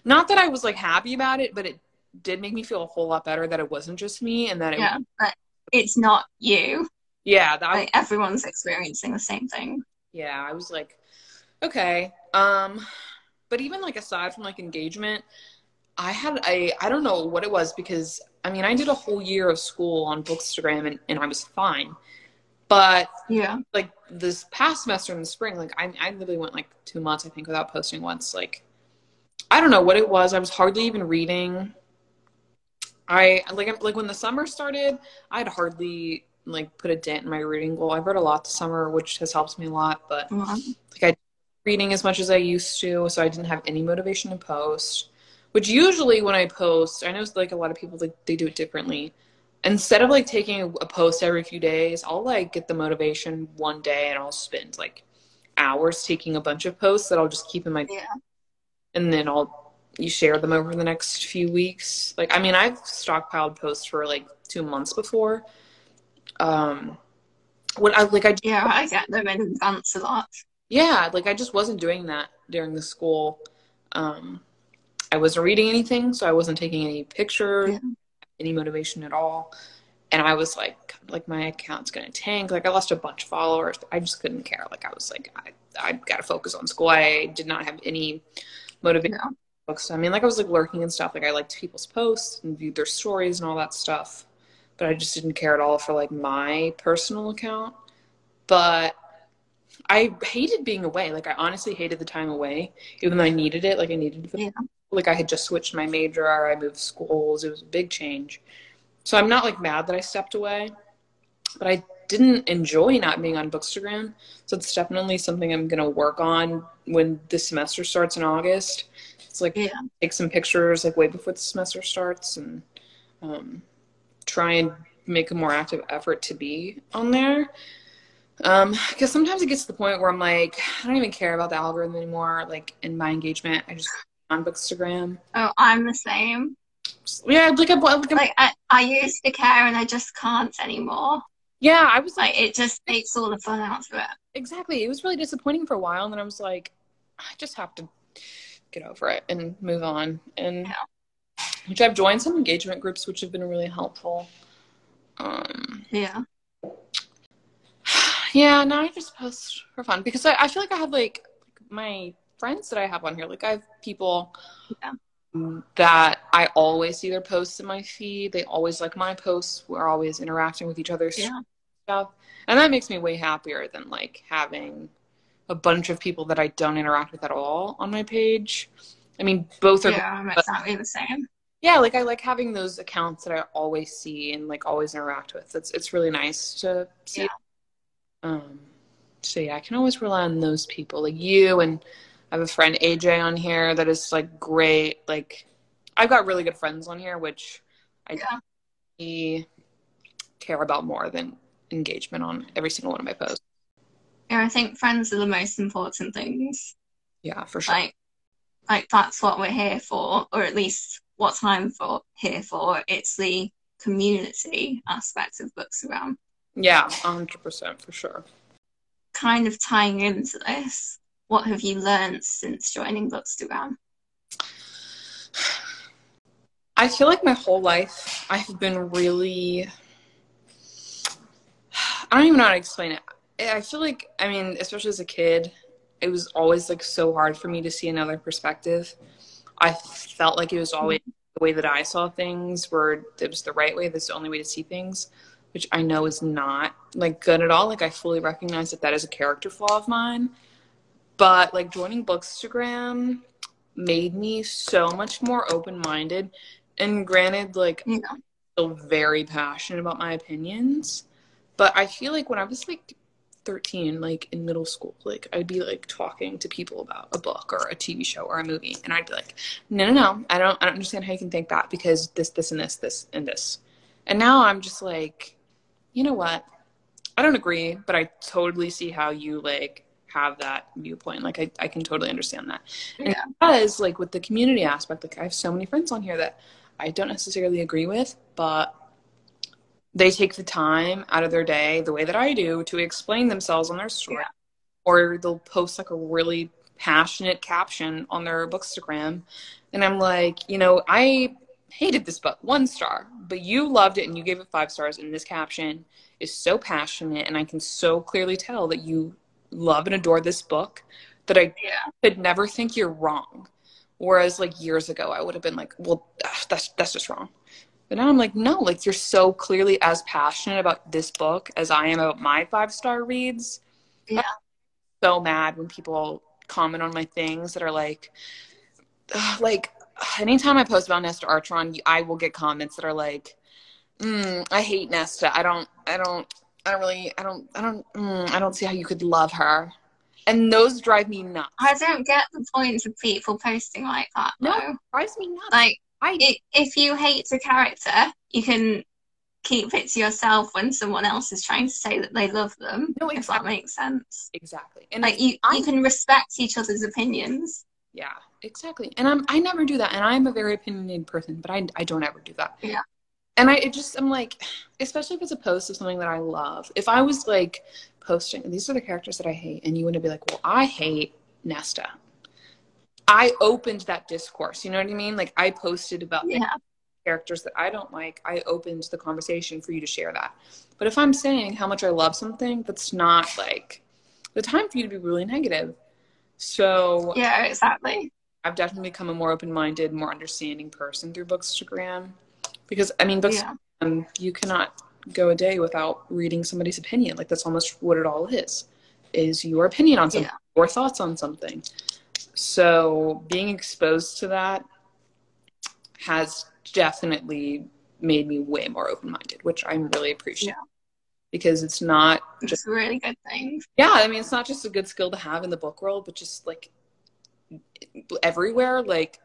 not that I was like happy about it, but it did make me feel a whole lot better that it wasn't just me and that it yeah, but it's not you. Yeah, that like, everyone's experiencing the same thing. Yeah, I was like, okay. Um, but even like aside from like engagement, I had a I don't know what it was because I mean I did a whole year of school on Bookstagram and, and I was fine. But yeah, like this past semester in the spring, like I I literally went like two months I think without posting once. Like I don't know what it was. I was hardly even reading. I like like when the summer started, I'd hardly like put a dent in my reading goal. I've read a lot this summer, which has helped me a lot, but mm-hmm. like I reading as much as I used to, so I didn't have any motivation to post. Which usually when I post, I know like a lot of people like they do it differently. Instead of like taking a post every few days, I'll like get the motivation one day and I'll spend like hours taking a bunch of posts that I'll just keep in my yeah and then I'll you share them over the next few weeks. Like I mean, I've stockpiled posts for like two months before. Um, when I like I yeah, I get them in advance a lot. Yeah, like I just wasn't doing that during the school. Um, I wasn't reading anything, so I wasn't taking any pictures, yeah. any motivation at all. And I was like, like my account's gonna tank. Like I lost a bunch of followers. I just couldn't care. Like I was like, I I got to focus on school. I did not have any motivating yeah. books. I mean, like I was like lurking and stuff. Like I liked people's posts and viewed their stories and all that stuff, but I just didn't care at all for like my personal account. But I hated being away. Like I honestly hated the time away, even though I needed it. Like I needed it. Yeah. Like I had just switched my major. or I moved schools. It was a big change. So I'm not like mad that I stepped away, but I didn't enjoy not being on Bookstagram. So it's definitely something I'm gonna work on when the semester starts in August. It's like yeah. take some pictures like way before the semester starts and um, try and make a more active effort to be on there. Um, because sometimes it gets to the point where I'm like, I don't even care about the algorithm anymore. Like in my engagement, I just on Bookstagram. Oh, I'm the same. Yeah, like, I, like, like I, I used to care and I just can't anymore. Yeah, I was like, it just takes all the fun out of it. Exactly. It was really disappointing for a while, and then I was like, I just have to get over it and move on. And yeah. which I've joined some engagement groups, which have been really helpful. Um, yeah. Yeah, now I just post for fun because I, I feel like I have like my friends that I have on here. Like I have people yeah. that I always see their posts in my feed. They always like my posts. We're always interacting with each other. Yeah stuff. And that makes me way happier than like having a bunch of people that I don't interact with at all on my page. I mean, both are yeah, I'm exactly the same. Yeah, like I like having those accounts that I always see and like always interact with. It's it's really nice to see. Yeah. Um, so yeah, I can always rely on those people, like you and I have a friend AJ on here that is like great. Like I've got really good friends on here, which I yeah. care about more than engagement on every single one of my posts. Yeah, I think friends are the most important things. Yeah, for sure. Like, like that's what we're here for, or at least what I'm for here for. It's the community aspect of Bookstagram. Yeah, hundred percent for sure. Kind of tying into this, what have you learned since joining Bookstagram? I feel like my whole life I've been really I don't even know how to explain it. I feel like, I mean, especially as a kid, it was always like so hard for me to see another perspective. I felt like it was always the way that I saw things, where it was the right way, that's the only way to see things, which I know is not like good at all. Like, I fully recognize that that is a character flaw of mine. But like joining Bookstagram made me so much more open minded. And granted, like, yeah. I'm still very passionate about my opinions but I feel like when I was like 13, like in middle school, like I'd be like talking to people about a book or a TV show or a movie, and I'd be like, no, no, no, I don't, I don't understand how you can think that because this, this, and this, this, and this. And now I'm just like, you know what? I don't agree, but I totally see how you like have that viewpoint. Like I, I can totally understand that. And Yeah. because like with the community aspect, like I have so many friends on here that I don't necessarily agree with, but they take the time out of their day, the way that I do, to explain themselves on their story. Yeah. Or they'll post like a really passionate caption on their bookstagram. And I'm like, you know, I hated this book, one star, but you loved it and you gave it five stars. And this caption is so passionate, and I can so clearly tell that you love and adore this book that I Yeah. could never think you're wrong. Whereas like years ago, I would have been like, well, that's that's just wrong. But now I'm like, no, like you're so clearly as passionate about this book as I am about my five star reads. Yeah. so mad when people comment on my things that are like, ugh, like anytime I post about Nesta Archeron, I will get comments that are like, mm, I hate Nesta. I don't, I don't, I don't really, I don't, I don't, mm, I don't see how you could love her. And those drive me nuts. I don't get the point of people posting like that No. though. drives me nuts. Like I i if you hate a character, you can keep it to yourself when someone else is trying to say that they love them. No, if that makes sense. exactly. And Like you, I- you can respect each other's opinions. Yeah, exactly. And I'm I never do that. And I'm a very opinionated person, but I I don't ever do that. Yeah. And I it just I'm like, especially if it's a post of something that I love. If I was like posting these are the characters that I hate, and you wouldn't be like, well, I hate Nesta. I opened that discourse. You know what I mean? Like I posted about Yeah. characters that I don't like. I opened the conversation for you to share that. But if I'm saying how much I love something, that's not like the time for you to be really negative. So Yeah, exactly. I've definitely become a more open-minded, more understanding person through Bookstagram. Because I mean, books Yeah. you cannot go a day without reading somebody's opinion. Like that's almost what it all is. Is your opinion on something, Yeah. your thoughts on something. So being exposed to that has definitely made me way more open-minded, which I'm really appreciative. Because it's not just It's really good thing. yeah, I mean, it's not just a good skill to have in the book world, but just like everywhere. Like,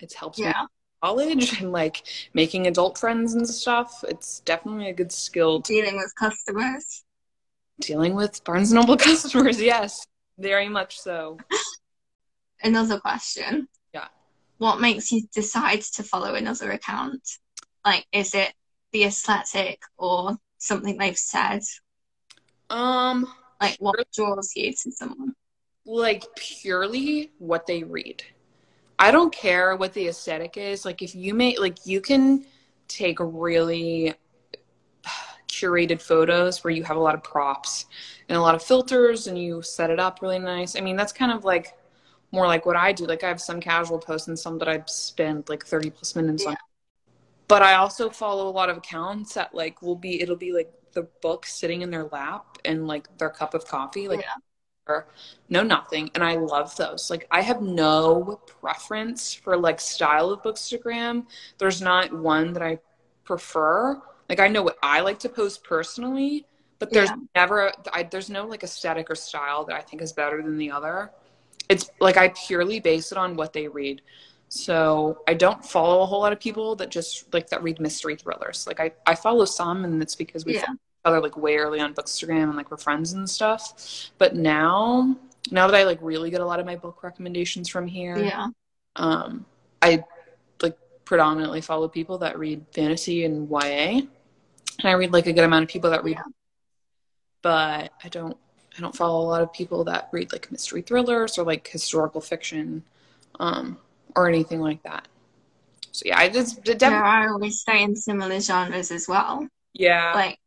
it's helped me Yeah. in college and like making adult friends and stuff. It's definitely a good skill to Dealing with customers. dealing with Barnes and Noble customers. Yes, very much so. Another question. Yeah. What makes you decide to follow another account? Like, is it the aesthetic or something they've said? Um, Like, what draws you to someone? like purely what they read. I don't care what the aesthetic is. Like if you make like you can take really curated photos where you have a lot of props and a lot of filters and you set it up really nice. I mean, that's kind of like more like what I do. Like I have some casual posts and some that I spend like 30 plus minutes on. But I also follow a lot of accounts that like will be it'll be like the book sitting in their lap and like their cup of coffee. Like Yeah. or no nothing and i love those like i have no preference for like style of bookstagram there's not one that i prefer like i know what i like to post personally but there's Yeah. never I, there's no like aesthetic or style that i think is better than the other it's like i purely base it on what they read so i don't follow a whole lot of people that just like that read mystery thrillers like i, I follow some and it's because we Yeah. follow each other like way early on bookstagram and like we're friends and stuff but now now that i like really get a lot of my book recommendations from here Yeah. um i like predominantly follow people that read fantasy and ya and i read like a good amount of people that read Yeah. but i don't i don't follow a lot of people that read like mystery thrillers or like historical fiction um or anything like that so yeah i just Yeah, definitely I always stay in similar genres as well. yeah Like,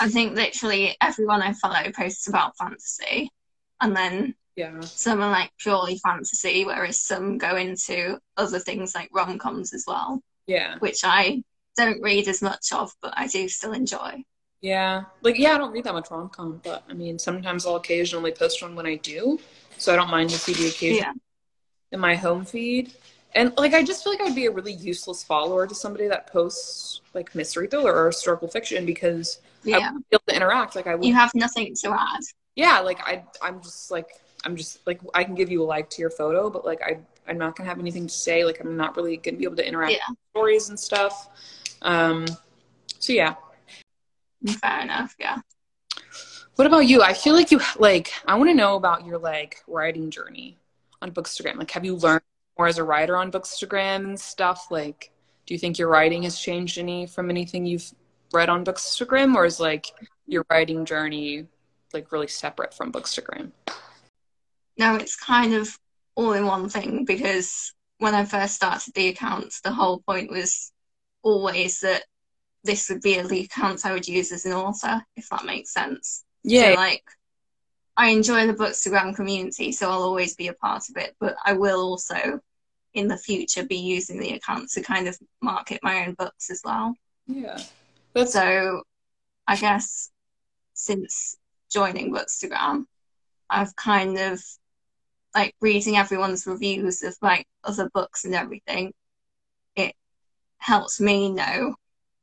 I think literally everyone I follow posts about fantasy, and then yeah some are like purely fantasy, whereas some go into other things like rom coms as well, yeah which I don't read as much of, but I do still enjoy. Yeah. Like, yeah, I don't read that much rom com, but I mean, sometimes I'll occasionally post one when I do. So I don't mind to see the occasion Yeah. in my home feed. And like I just feel like I'd be a really useless follower to somebody that posts like mystery thriller or historical fiction because Yeah. I wouldn't be able to interact. Like I would You have nothing to add. yeah, like I I'm just like I'm just like I can give you a like to your photo, but like I I'm not gonna have anything to say. Like I'm not really gonna be able to interact Yeah. with stories and stuff. Um so yeah. Fair enough, yeah. What about you? I feel like you like I want to know about your like writing journey on Bookstagram. Like have you learned more as a writer on Bookstagram and stuff? Like do you think your writing has changed any from anything you've read on Bookstagram or is like your writing journey like really separate from Bookstagram? No, it's kind of all in one thing because when I first started the accounts, the whole point was always that this would be the accounts I would use as an author, if that makes sense. Yeah. So, like, I enjoy the Bookstagram community, so I'll always be a part of it, but I will also in the future be using the account to kind of market my own books as well. Yeah. That's So I guess since joining Bookstagram, I've kind of like reading everyone's reviews of like other books and everything. It helps me know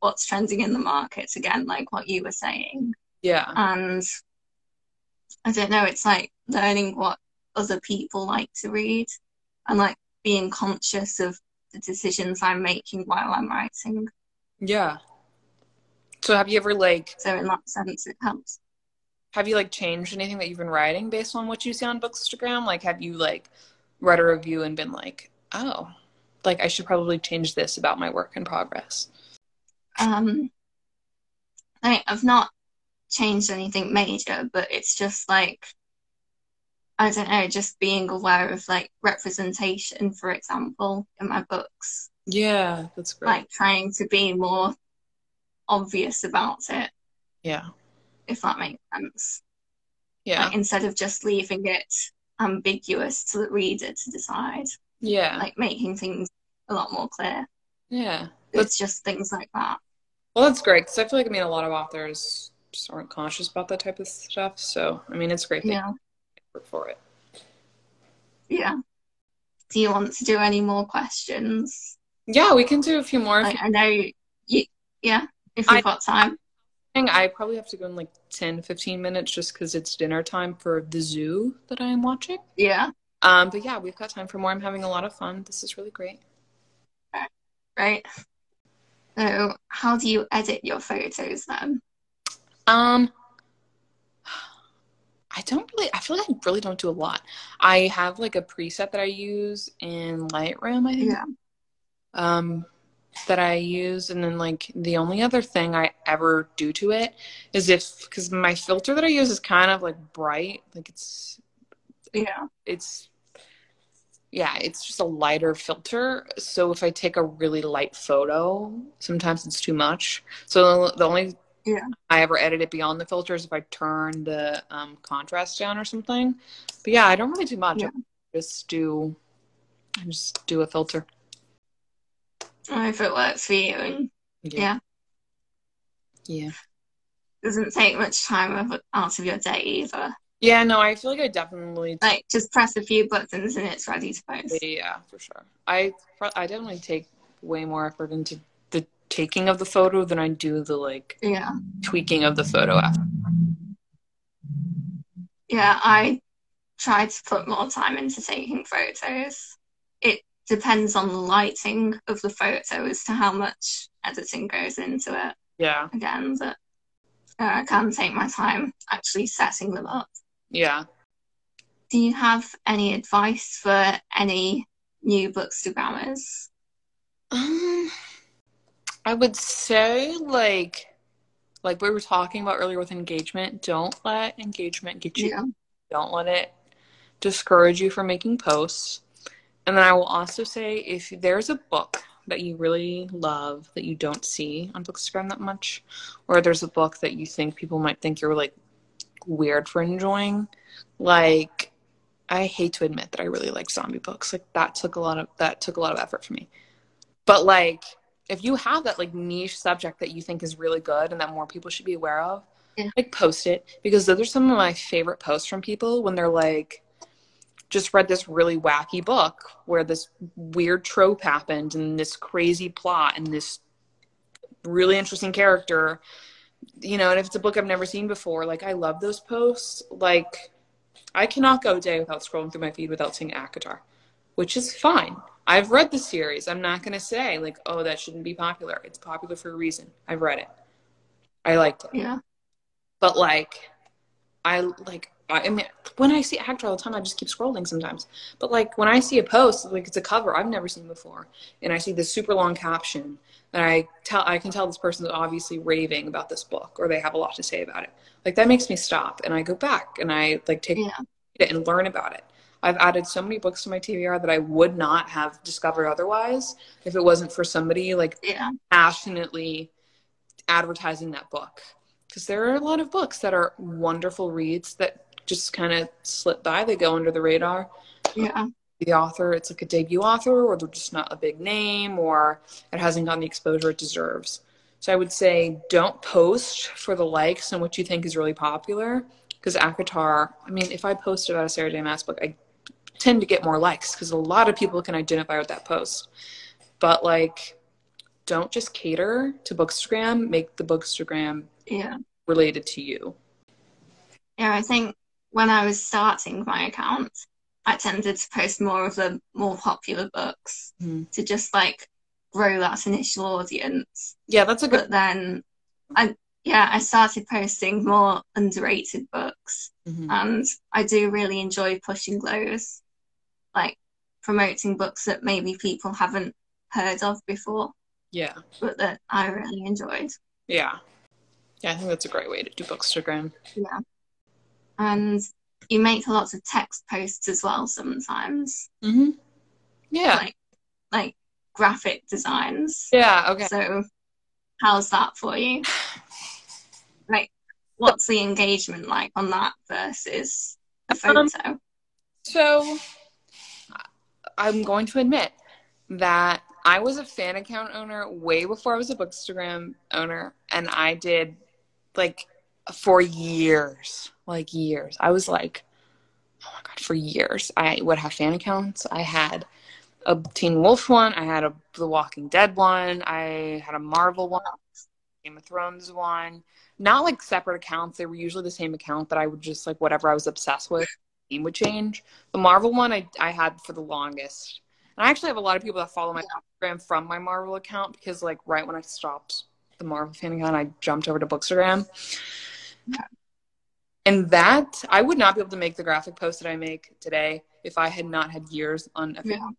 what's trending in the markets again, like what you were saying. yeah. And I don't know, it's like learning what other people like to read and like being conscious of the decisions I'm making while I'm writing. Yeah. So have you ever like So in that sense, it helps. have you like changed anything that you've been writing based on what you see on Bookstagram? Like have you like read a review and been like, oh, like I should probably change this about my work in progress? Um, I, I've not changed anything major, but it's just like, I don't know, just being aware of like representation, for example, in my books, Yeah, that's great. like trying to be more obvious about it, yeah. if that makes sense. Yeah. Like, instead of just leaving it ambiguous to the reader to decide, Yeah. like making things a lot more clear. yeah. It's just things like that. Well, that's great because I feel like I mean a lot of authors just aren't conscious about that type of stuff. So I mean, it's great Yeah. for it. Yeah. Do you want to do any more questions? Yeah, we can do a few more. If I, I know you, yeah, if I- we've got time. I probably have to go in like 10, 15 minutes just because it's dinner time for the zoo that I am watching. Yeah, Um, but yeah, we've got time for more. I'm having a lot of fun. This is really great. right. So, how do you edit your photos then? Um, I don't really. I feel like I really don't do a lot. I have like a preset that I use in Lightroom. I think. Yeah. um, that I use, and then like the only other thing I ever do to it is if because my filter that I use is kind of like bright, like it's Yeah. it's yeah, it's just a lighter filter. So if I take a really light photo, sometimes it's too much. So the only Yeah. I ever edit it beyond the filter is if I turn the um, contrast down or something. But yeah, I don't really do much. Yeah. I just do I just do a filter. If it works for you and Yeah. Yeah. doesn't take much time of, out of your day either. Yeah, no, I feel like I definitely Like, just press a few buttons and it's ready to post. yeah, for sure. I I definitely take way more effort into the taking of the photo than I do the like Yeah. tweaking of the photo after. Yeah, I try to put more time into taking photos. It depends on the lighting of the photo as to how much editing goes into it. Yeah. Again, but uh, I can take my time actually setting them up. Yeah. Do you have any advice for any new bookstagrammers? Um I would say like like we were talking about earlier with engagement, don't let engagement get you Yeah. don't let it discourage you from making posts. And then I will also say if there's a book that you really love that you don't see on Bookstagram that much, or there's a book that you think people might think you're like weird for enjoying, like I hate to admit that I really like zombie books. Like that took a lot of that took a lot of effort for me. But like if you have that like niche subject that you think is really good and that more people should be aware of, Yeah. like post it because those are some of my favorite posts from people when they're like just read this really wacky book where this weird trope happened and this crazy plot and this really interesting character you know and if it's a book i've never seen before like i love those posts. Like i cannot go a day without scrolling through my feed without seeing ACOTAR which is fine. I've read the series. I'm not going to say like oh that shouldn't be popular. It's popular for a reason. I've read it. I liked it. Yeah. but like i like I mean, when I see ACOTAR all the time, I just keep scrolling sometimes. But like when I see a post, like it's a cover I've never seen before, and I see this super long caption, and I tell I can tell this person is obviously raving about this book, or they have a lot to say about it. Like that makes me stop, and I go back and I like take Yeah. it and learn about it. I've added so many books to my TBR that I would not have discovered otherwise if it wasn't for somebody like Yeah. passionately advertising that book. Because there are a lot of books that are wonderful reads that just kind of slip by. They go under the radar. Yeah. The author, it's like a debut author, or they're just not a big name, or it hasn't gotten the exposure it deserves. So I would say don't post for the likes and what you think is really popular. Because ACOTAR, I mean, if I post about a Sarah J. Maas book, I tend to get more likes because a lot of people can identify with that post. But like, don't just cater to Bookstagram. Make the Bookstagram Yeah. related to you. Yeah, I think when I was starting my account, I tended to post more of the more popular books Mhm. to just like grow that initial audience. Yeah, that's a good. But then I yeah, I started posting more underrated books Mhm. and I do really enjoy pushing those. Like promoting books that maybe people haven't heard of before, Yeah, but that I really enjoyed. yeah, yeah. I think that's a great way to do Bookstagram. Yeah. And you make lots of text posts as well sometimes. Mm-hmm. Yeah, Like like graphic designs. yeah. Okay. So how's that for you? Like what's the engagement like on that versus a Um. So I'm going to admit that I was a fan account owner way before I was a Bookstagram owner, and I did like for years, like years. I was like, oh my god, for years. I would have fan accounts. I had a Teen Wolf one. I had a The Walking Dead one. I had a Marvel one. Game of Thrones one. Not like separate accounts. They were usually the same account, but I would just like whatever I was obsessed with, name would change. The Marvel one I, I had for the longest. And I actually have a lot of people that follow my Instagram from my Marvel account because like right when I stopped the Marvel fan account, I jumped over to Bookstagram. Yeah. And that I would not be able to make the graphic post that I make today if I had not had years on a Yeah.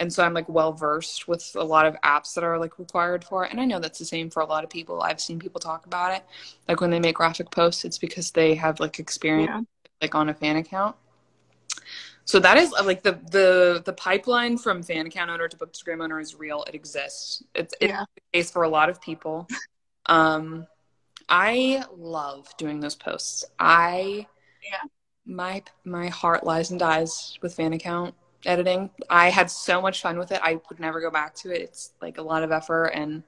and so I'm like well versed with a lot of apps that are like required for it. And I know that's the same for a lot of people. I've seen people talk about it. Like when they make graphic posts, it's because they have like experience Yeah. like on a fan account. So that is like the the the pipeline from fan account owner to bookstagram owner is real. It exists. It's it's Yeah. the case for a lot of people. Um, I love doing those posts. I Yeah. my my heart lies and dies with fan account editing. I had so much fun with it. I would never go back to it. It's like a lot of effort and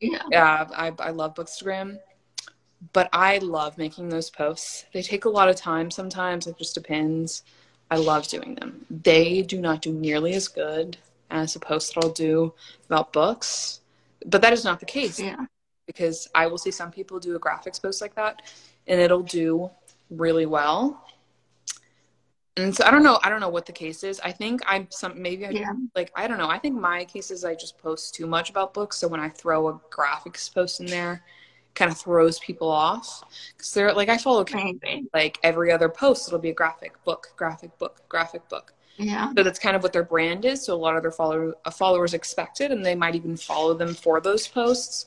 Yeah. yeah, I I love Bookstagram. But I love making those posts. They take a lot of time sometimes, it just depends. I love doing them. They do not do nearly as good as a post that I'll do about books. But that is not the case Yeah. because I will see some people do a graphics post like that and it'll do really well. And so I don't know, I don't know what the case is. I think I'm some maybe I Yeah. like I don't know. I think my case is I just post too much about books, so when I throw a graphics post in there, kind of throws people off because they're like I follow like every other post it'll be a graphic book, graphic book, graphic book. Yeah. So that's kind of what their brand is. So a lot of their follower, uh, followers expect it, and they might even follow them for those posts.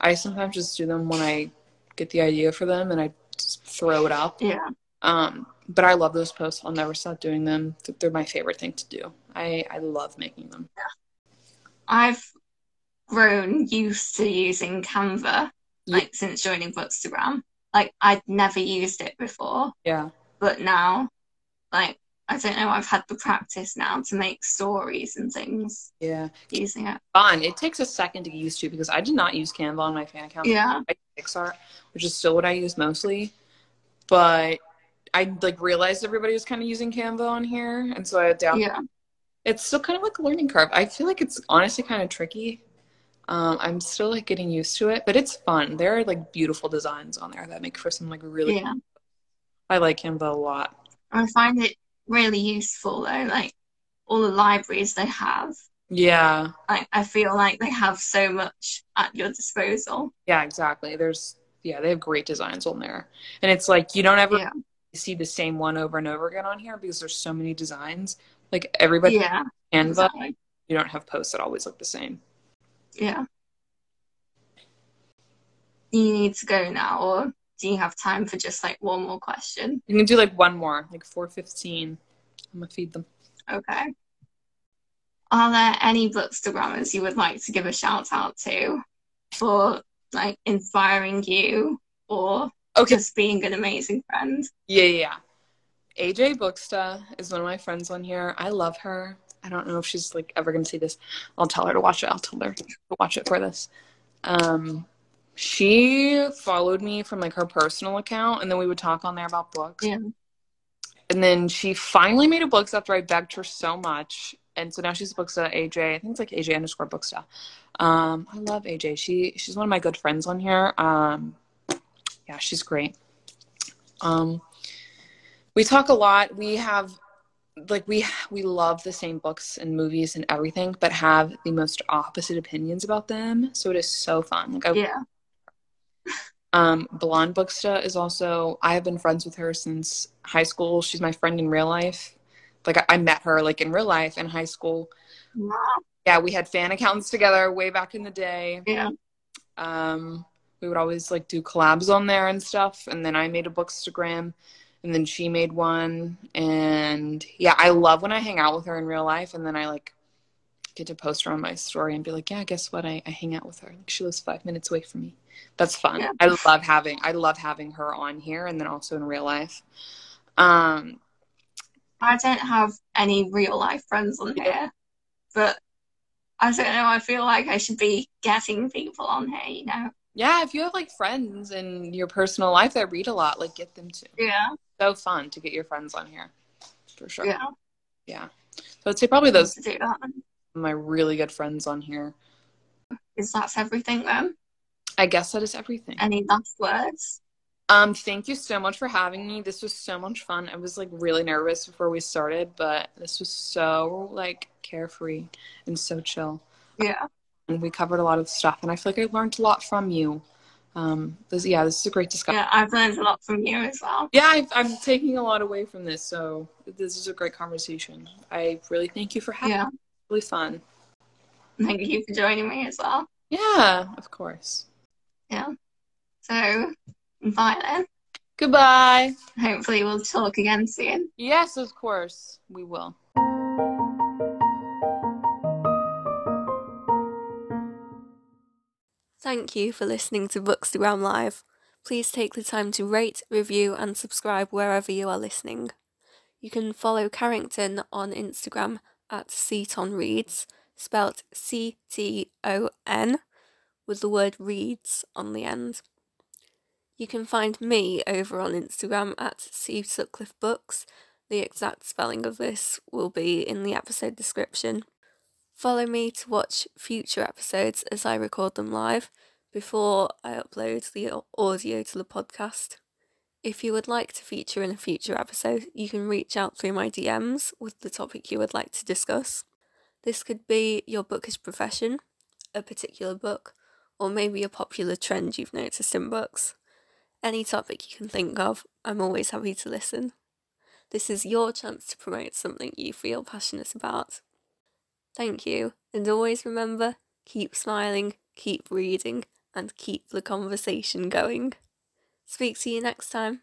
I sometimes just do them when I get the idea for them, and I just throw it up. Yeah. Um, but I love those posts. I'll never stop doing them. They're my favorite thing to do. I, I love making them. I've grown used to using Canva Yeah. Like since joining Bookstagram. Like I'd never used it before, Yeah. but now like I don't know, I've had the practice now to make stories and things Yeah. using it. Fun. It takes a second to get used to because I did not use Canva on my fan account. Yeah. I use PicsArt, which is still what I use mostly. But I like realized everybody was kind of using Canva on here, and so I down. Yeah. It's still kind of like a learning curve. I feel like it's honestly kind of tricky. Um, I'm still like getting used to it, but it's fun. There are like beautiful designs on there that make for some like really. Yeah. I like Canva a lot. I find it really useful though, like all the libraries they have. Yeah. Like I feel like they have so much at your disposal. Yeah, exactly. There's yeah, they have great designs on there, and it's like you don't ever Yeah. see the same one over and over again on here because there's so many designs. Like everybody Yeah. Canva, Exactly. you don't have posts that always look the same. Yeah. Do you need to go now or do you have time for just like one more question? You can do like one more, like four fifteen. I'm gonna feed them. Okay. Are there any bookstagrammers you would like to give a shout out to for like inspiring you or Okay. just being an amazing friend? Yeah, yeah, yeah. AJ Booksta is one of my friends on here. I love her. I don't know if she's like ever gonna see this. I'll tell her to watch it. I'll tell her to watch it for this. Um, she followed me from like her personal account, and then we would talk on there about books. Yeah. And then she finally made a books after I begged her so much. And so now she's a Booksta AJ. I think it's like AJ underscore Booksta. Um, I love AJ. She she's one of my good friends on here. Um, yeah, she's great. Um, we talk a lot. We have like we we love the same books and movies and everything, but have the most opposite opinions about them. So it is so fun. Like I Yeah. um, Blonde Booksta is also, I have been friends with her since high school. She's my friend in real life. Like, I, I met her, like, in real life in high school. Wow. Yeah, we had fan accounts together way back in the day. Yeah. Um, we would always, like, do collabs on there and stuff. And then I made a Bookstagram, and then she made one. And, yeah, I love when I hang out with her in real life, and then I, like, get to post her on my story and be like, yeah, guess what? I, I hang out with her. Like, she lives five minutes away from me. That's fun. Yeah. I love having I love having her on here and then also in real life. Um I don't have any real life friends on here, but I don't know. I feel like I should be getting people on here, you know? yeah, if you have like friends in your personal life that read a lot, like get them to. Yeah. So fun to get your friends on here. For sure. Yeah. Yeah. So I'd say probably those to do that. are my really good friends on here. Is that everything then? I guess that is everything. Any last words? Um, thank you so much for having me. This was so much fun. I was like really nervous before we started, but this was so like carefree and so chill. Yeah. and we covered a lot of stuff and i feel like i learned a lot from you um this yeah this is a great discussion Yeah, I've learned a lot from you as well. yeah I've, i'm taking a lot away from this so this is a great conversation i really thank you for having Yeah. me really fun Thank you for joining me as well. yeah of course Yeah. So, bye then. goodbye Hopefully, we'll talk again soon. yes of course we will Thank you for listening to Bookstagram Live. Please take the time to rate, review, and subscribe wherever you are listening. You can follow Carrington on Instagram at ctonreads, spelt C T O N, with the word reads on the end. You can find me over on Instagram at C Sutcliffe Books. The exact spelling of this will be in the episode description. Follow me to watch future episodes as I record them live before I upload the audio to the podcast. If you would like to feature in a future episode, you can reach out through my DMs with the topic you would like to discuss. This could be your bookish profession, a particular book, or maybe a popular trend you've noticed in books. Any topic you can think of, I'm always happy to listen. This is your chance to promote something you feel passionate about. Thank you, and always remember keep smiling, keep reading, and keep the conversation going. Speak to you next time.